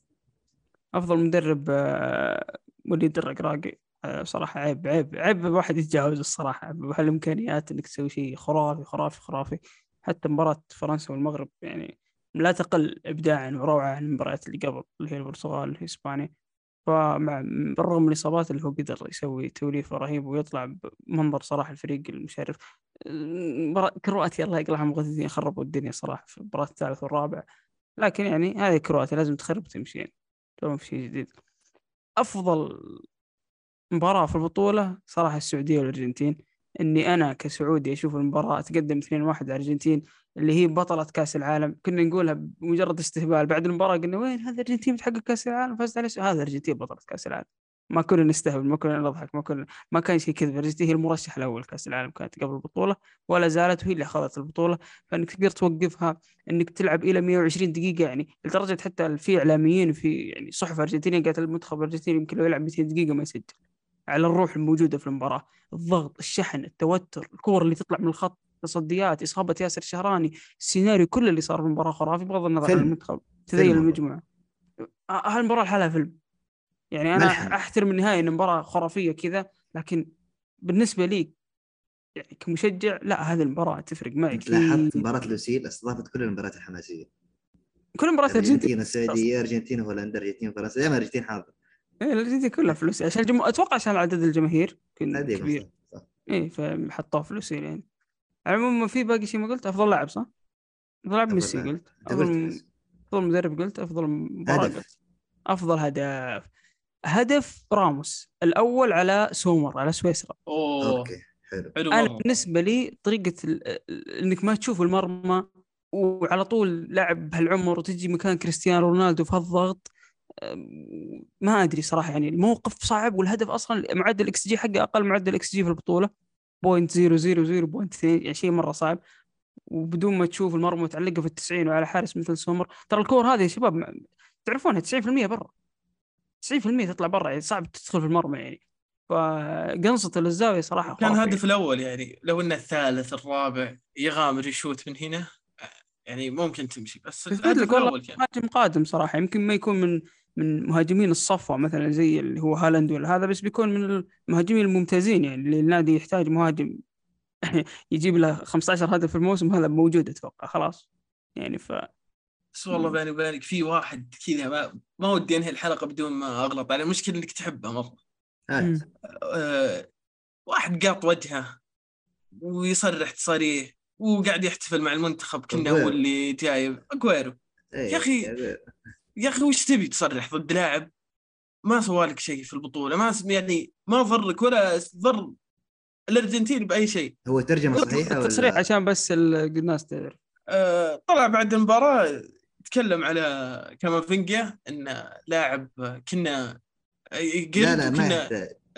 أفضل مدرب آه، وليد الرقراقي. آه، صراحة عيب عيب عيب الواحد يتجاوز الصراحة. بهالامكانيات إنك تسوي شيء خرافي خرافي خرافي؟ حتى مباراة فرنسا والمغرب يعني لا تقل ابداعا وروعة عن المباريات اللي قبل اللي هي البرتغال إسبانيا. فمع بالرغم من الإصابات اللي هو قدر يسوي توليفة رهيب ويطلع بمنظر صراحة الفريق المشرف مباراة- كرواتيا الله يقلعهم مغثثين خربوا الدنيا صراحة في المباراة الثالث والرابع لكن يعني هذه كرواتيا لازم تخرب وتمشي يعني. توهم في شيء جديد. أفضل مباراة في البطولة صراحة السعودية والأرجنتين. إني أنا كسعودي أشوف المباراة تقدم 2-1 على الارجنتين اللي هي بطلة كأس العالم. كنا نقولها بمجرد استهبال. بعد المباراة قلنا وين هذا الأرجنتين بتحقق كأس العالم؟ فازت على هذا الأرجنتين بطلة كأس العالم. ما كنا نستهبل ما كنا نضحك ما كنا ما كان شيء كذب. الارجنتين هي المرشح الأول كاس العالم كانت قبل البطولة ولا زالت وهي اللي أخذت البطولة. فإنك تقدر توقفها إنك تلعب إلى 120 دقيقة يعني لدرجة حتى في إعلاميين في يعني صحف أرجنتينية قالت المنتخب الأرجنتيني يمكن لو يلعب 200 دقيقة ما يسجل. على الروح الموجودة في المباراة الضغط الشحن التوتر الكور اللي تطلع من الخط تصديات إصابة ياسر الشهراني السيناريو كل اللي صار في المباراة خرافي بغض النظر عن. المنتخب تذيل. المجموعة. هالمباراة لحالها فيلم. يعني أنا ملحم. أحترم النهايه إن المباراه خرافية كذا لكن بالنسبة لي يعني كمشجع لا هذه المباراة تفرق معي لاحظت كثير. مباراة لوسيل؟ استضافت كل المباريات الحماسية. كل مباراه الارجنتين ارجنتين السعودية ارجنتين هولندا ارجنتين فرنسا دائما الارجنتين حاضر. إيه، الأرجنتين كلها فلوس عشان الجمهور أتوقع عشان عدد الجماهير كبير. إيه فحطوه فلوس يعني. على العموم في باقي شيء ما قلت؟ أفضل لاعب صح؟ أفضل لاعب ميسي. قلت. أفضل. أفضل مدرب قلت. أفضل مباراة. قلت. أفضل هدف. هدف راموس الأول على سومر على سويسرا. أوه. أوكي حلو. حلو أنا بالنسبة لي طريقة إنك ما تشوف المرمى وعلى طول لاعب بهالعمر وتجي مكان كريستيانو رونالدو في هالضغط ما أدري صراحة يعني الموقف صعب والهدف أصلا معدل إكس جي حقه أقل معدل إكس جي في البطولة point zero zero zero point اثنين يعني شيء مرة صعب. وبدون ما تشوف المرمى متعلقة في التسعين وعلى حارس مثل سومر ترى الكور هذه يا شباب تعرفونها 90% برا. 90% تطلع برا يعني صعب تدخل في المرمى يعني فقنصة الزاوية صراحة كان. الهدف الأول يعني لو إنه الثالث الرابع يغامر يشوت من هنا يعني ممكن تمشي بس الهدف لك الأول كان مهاجم قادم صراحة يمكن ما يكون من من مهاجمين الصفوة مثلا زي اللي هو هالاند ولا هذا بس بيكون من المهاجمين الممتازين يعني اللي النادي يحتاج مهاجم يجيب له 15 هدف في الموسم هذا موجود أتوقع خلاص يعني ف بس والله. بيني وبينك في واحد كذا ما, ما ودي انهي الحلقة بدون ما أغلط. عليه المشكلة إنك تحبه مرة. أه واحد قاط وجهه ويصرح تصاريح وقاعد يحتفل مع المنتخب كنا هو. اللي جايب. اجويرو إيه، يا أخي، يا أخي وش تبي تصرح ضد لاعب ما سوى لك شيء في البطولة؟ ما يعني ما ضرك ولا ضر الأرجنتين بأي شيء. هو ترجمة صحيحة ولا؟ عشان بس ال- الناس تعرف أه طلع بعد المباراة تكلم على كامافينجا انه لاعب كنا قلت لا لا ما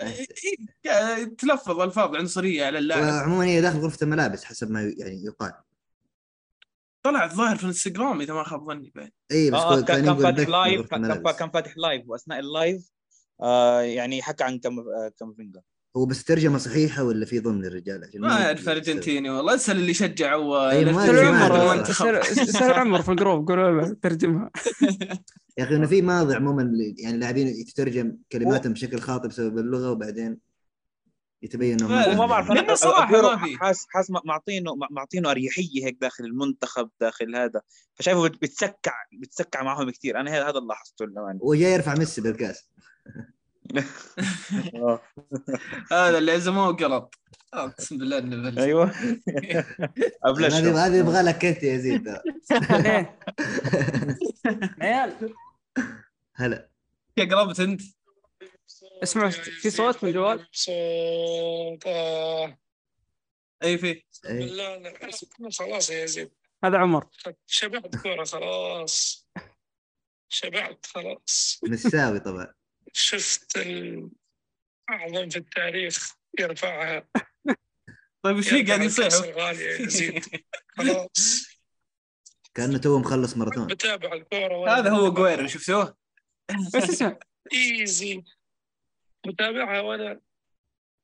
إيه، تلفظ ألفاظ عنصريه على اللاعب. وعموما هي داخل غرفة الملابس حسب ما يعني يقال. طلع الظاهر في الانستغرام إذا ما خاب ظني بعد. إي بس آه هو كان كان فاتح live كان فاتح live وأثناء ال live آه يعني حكى عن كم آه كامافينجا. هو بس ترجمة صحيحة ولا في ضمن الرجال عشان ما أعرف ارجنتيني والله اسأل اللي سأل أدري، ما عمر سأل عمر في الجروب قولوا له ترجمها يا أخي إنه في ماضي عموما يعني لاعبين يترجم كلماتهم بشكل خاطئ بسبب اللغة وبعدين يتبين إنهم ما- بعرف ما في. حاس حاس معطينه معطينه أريحية هيك داخل المنتخب داخل هذا. فشايفه بت- بتسكع بتسكع معهم كثير أنا هذا اللي لاحظته. وجاي يرفع ميسي بالكأس. هذا اللي عزموه قلط آه، اقسم بالله إنه بلش. أيوه. أبلش. هذه هذه يبغى لك أنت يا زيد. عيال. هلا. يا قربت أنت. اسمعوا في صوت من الجوال آه، أي في. بالله خلاص يا زيد هذا عمر. شبعت كورة خلاص. شبعت خلاص. مساوي طبعا. شفت الأعظم في التاريخ يرفعها. طيب وش في قاعد يرفع يصيح؟ زيد خلاص. كأنه تو مخلص ماراثون. بتابع الكورة وأنا هذا هو جويرو شفتوه؟ بس اسمع. easy متابعها وأنا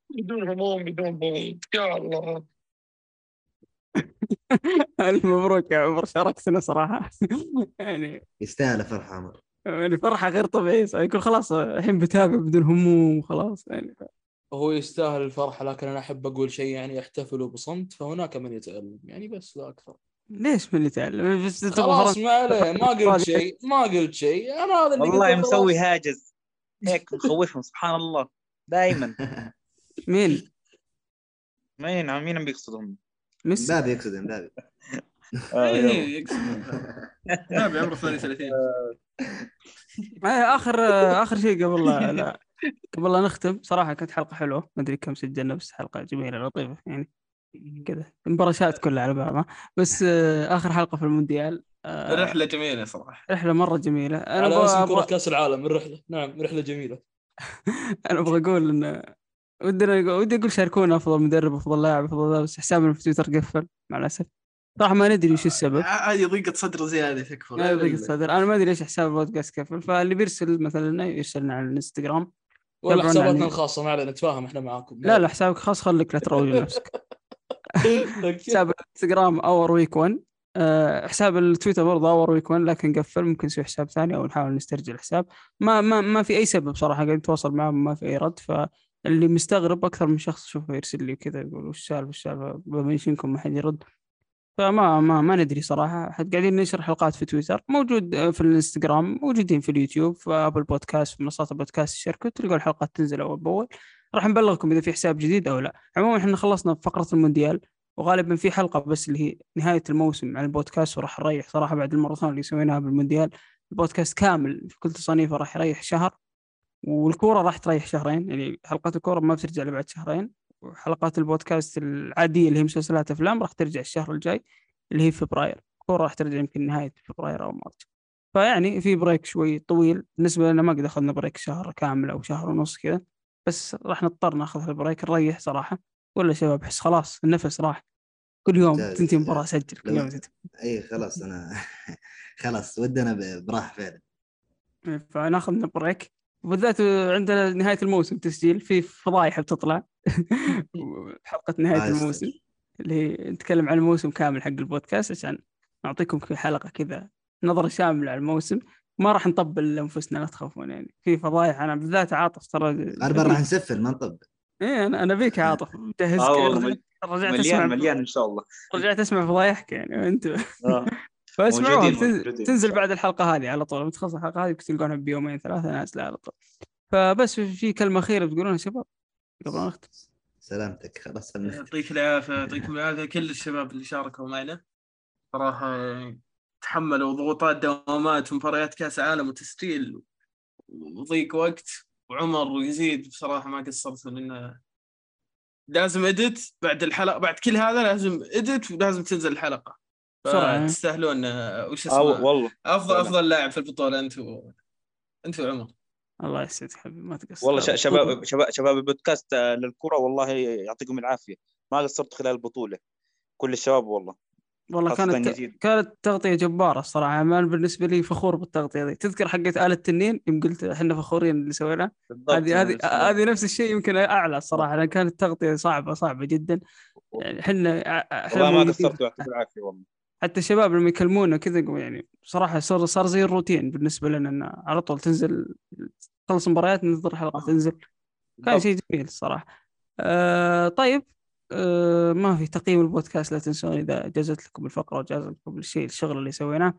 بدون هموم بدون ضغوط يا الله. الف مبروك يا عمر شاركتنا صراحة. يعني يستاهل فرحه عمر. يعني فرحة غير طبيعية صراحة. يقول خلاص الحين بتابع بدون هموم وخلاص يعني. هو يستاهل الفرحة لكن أنا أحب أقول شيء يعني يحتفلوا بصمت فهناك من يتألم يعني بس لا أكثر. ليش من يتعلم بس خلاص ما عليه ما قلت شيء ما قلت شيء. أنا هذا اللي والله مسوي. هاجس. هيك مخوفهم سبحان الله. دائما مين؟ مين؟ عم مين عم بيقصدهم؟ ميسي. مبابي يقصد مبابي. اي يقسم ما بعمره 32 آه، آخر آخر شيء قبل لا, لا. قبل لا نختم صراحة كانت حلقة حلوة. ما أدري كم سجلنا بس حلقة جميلة لطيفة يعني. كذا. المبارشات كلها على بعضها. بس آه، آخر حلقة في المونديال آه، رحلة جميلة صراحة. رحلة مرة جميلة. أنا على أبغى اسم كره أبغى- كاس العالم الرحلة. نعم رحلة جميلة. أنا أبغى أقول إن ودنا ودي أقول شاركونا أفضل مدرب أفضل لاعب أفضل بس حسابنا في تويتر قفل مع الأسف. صراحة ما ندري وش السبب. هذه ضيقة صدر زيادة تكفى ما يضيق الصدر أنا ما أدري ليش حساب البودكاست قفل فاللي بيرسل مثلا لنا يرسل لنا على الإنستغرام. ولا حساباتنا عن- الخاصة ما علينا نتفاهم إحنا معاكم. لا لا حسابك خاص خليك لا تروج لنفسك. حساب الإنستغرام Our Week 1 آه، حساب التويتر برضه Our Week 1 لكن قفل. ممكن نسوي حساب ثاني أو نحاول نسترجع الحساب. ما ما ما في أي سبب صراحة قاعد نتواصل معهم ما في أي رد. فاللي مستغرب أكثر من شخص اشوفه يرسل لي كذا يقول وش السالفة وش السالفة؟ بمنشنكم ما حد يرد. فما ما ما ندري صراحة. قاعدين ننشر حلقات في تويتر. موجود آه، في الانستغرام موجودين في اليوتيوب في Apple Podcast في منصات البودكاست الشركة. تلقوا الحلقات تنزل أول بأول. راح نبلغكم إذا في حساب جديد أو لا. عموما إحنا خلصنا فقرة المونديال وغالبا في حلقة بس اللي هي نهاية الموسم عن البودكاست وراح نريح صراحة بعد الماراثون اللي سويناها بالمونديال. البودكاست كامل في كل تصانيفه راح يريح شهر والكورة راح تريح شهرين. يعني حلقات الكورة ما بترجع الا بعد شهرين. وحلقات البودكاست العادية اللي هي مسلسلات أفلام راح ترجع الشهر الجاي اللي هي فبراير. الكوره راح ترجع يمكن نهاية فبراير أو مارس. فيعني في break شوي طويل. بالنسبة لنا ما قد أخذنا break شهر كامل أو شهر ونص كذا بس راح نضطر ناخذ ال break نريح صراحة. ولا شباب أحس خلاص النفس راح. كل يوم. تنتهي مباراة اسجل كل يوم تنتهي. إي خلاص أنا خلاص ودنا ب- براحه فعلا. فناخذ لنا بريك وبالذات عندنا نهاية الموسم تسجيل في فضايح بتطلع. حلقة نهاية آه،. الموسم اللي هي نتكلم عن الموسم كامل حق البودكاست عشان نعطيكم في حلقة كذا نظرة شاملة على الموسم. ما راح نطبل انفسنا لا تخافون يعني. في فضايح أنا بالذات عاطف ترى. غالبا راح نسفل ما نطبق إيه أنا أنا بيك يا عاطف مجهز والله رجعت- رجعت أسمع مليان مليان إن شاء الله. رجعت أسمع فضايحك يعني وانت آه. فاسمعوها تنزل, بعد الحلقة هذه على طول. بتخلص الحلقة هذه تلقونها بيومين ثلاثة نازله على طول. فبس في- كلمة أخيرة بتقولونها يا شباب؟ قبل ما نختم. سلامتك خلاص. يعطيك العافية يعطيكم العافية. كل الشباب اللي شاركوا معنا صراحة تحملوا ضغوطات دوامات ومباريات كأس عالم وتسجيل وضيق وقت وعمر ويزيد بصراحة ما قصرتوا لأن لازم إدت بعد الحلقة بعد كل هذا لازم إدت ولازم تنزل الحلقة. بسرعة. تستاهلون آه، وش اسمه؟ والله. أفضل. أفضل لاعب في البطولة أنت و... أنت وعمر. الله يسعدك حبيبي ما تقصر. والله ش- شباب شباب شباب البودكاست آه، للكرة والله يعطيكم العافية. ما قصرت خلال البطولة. كل الشباب والله. والله كانت يزيد. كانت تغطية جبارة الصراحة. ما بالنسبة لي فخور بالتغطية دي تذكر حقت آلة التنين؟ يوم قلت إحنا فخورين اللي سويناه؟ هذه هذه. هذه نفس الشيء يمكن أعلى الصراحة لأن كانت تغطية صعبة صعبة جدا. يعني إحنا إحنا والله ما موجودين- قصرت يعطيك العافية والله. حتى الشباب لما يكلمونا كذا يقولوا يعني صراحة صار صار زي الروتين بالنسبة لنا ان على طول تنزل تخلص مباريات ننتظر حلقة تنزل. كان. شيء جميل الصراحة آه طيب آه ما في تقييم البودكاست لا تنسون إذا جازت لكم الفقرة وجاز لكم الشيء الشغل اللي سويناه.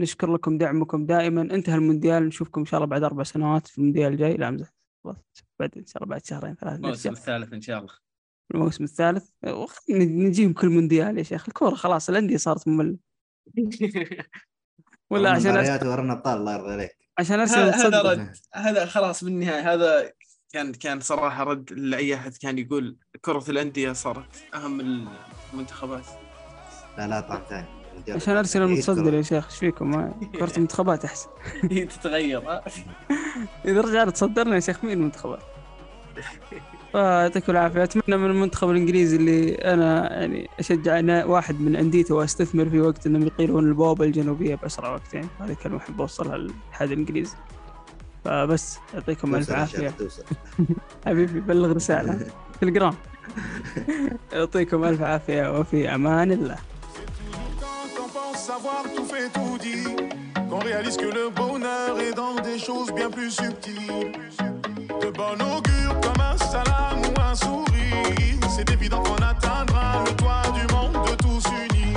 نشكر لكم دعمكم دائما. انتهى المونديال. نشوفكم إن شاء الله بعد أربع سنوات في المونديال الجاي. لا خلاص بعد إن شاء الله بعد شهرين ثلاثة الموسم الثالث إن شاء الله. الموسم الثالث. نجيهم كل مونديال يا شيخ. الكورة خلاص الأندية صارت مملة. ولا عشان مباريات ورنا ابطال الله يرضى عليك. عشان أرسنال هذا رد. هذا خلاص بالنهاية. هذا كان كان صراحة رد لأي أحد كان يقول كرة الأندية صارت أهم من المنتخبات. لا لا طعم ثاني عشان أرسنال عيد متصدر. يا شيخ إيش فيكم؟ ما- كرة المنتخبات أحسن. هي تتغير؟ إذا رجعنا تصدرنا يا شيخ مين المنتخبات؟ فيعطيكم العافية. أتمنى من المنتخب الإنجليزي اللي أنا يعني أشجع أنا واحد من انديته وأستثمر في وقت إنهم يقيلون البوابة الجنوبية بأسرع وقت يعني. هذه كلمه احب اوصلها للاتحاد الإنجليزي. فبس يعطيكم ألف عافية. حبيبي بلغ رسالة. تليجرام يعطيكم ألف عافية وفي أمان الله. Qu'on réalise que le bonheur est dans des choses bien plus subtiles. De bon augure comme un salam ou un sourire, c'est évident qu'on atteindra le toit du monde de tous unis.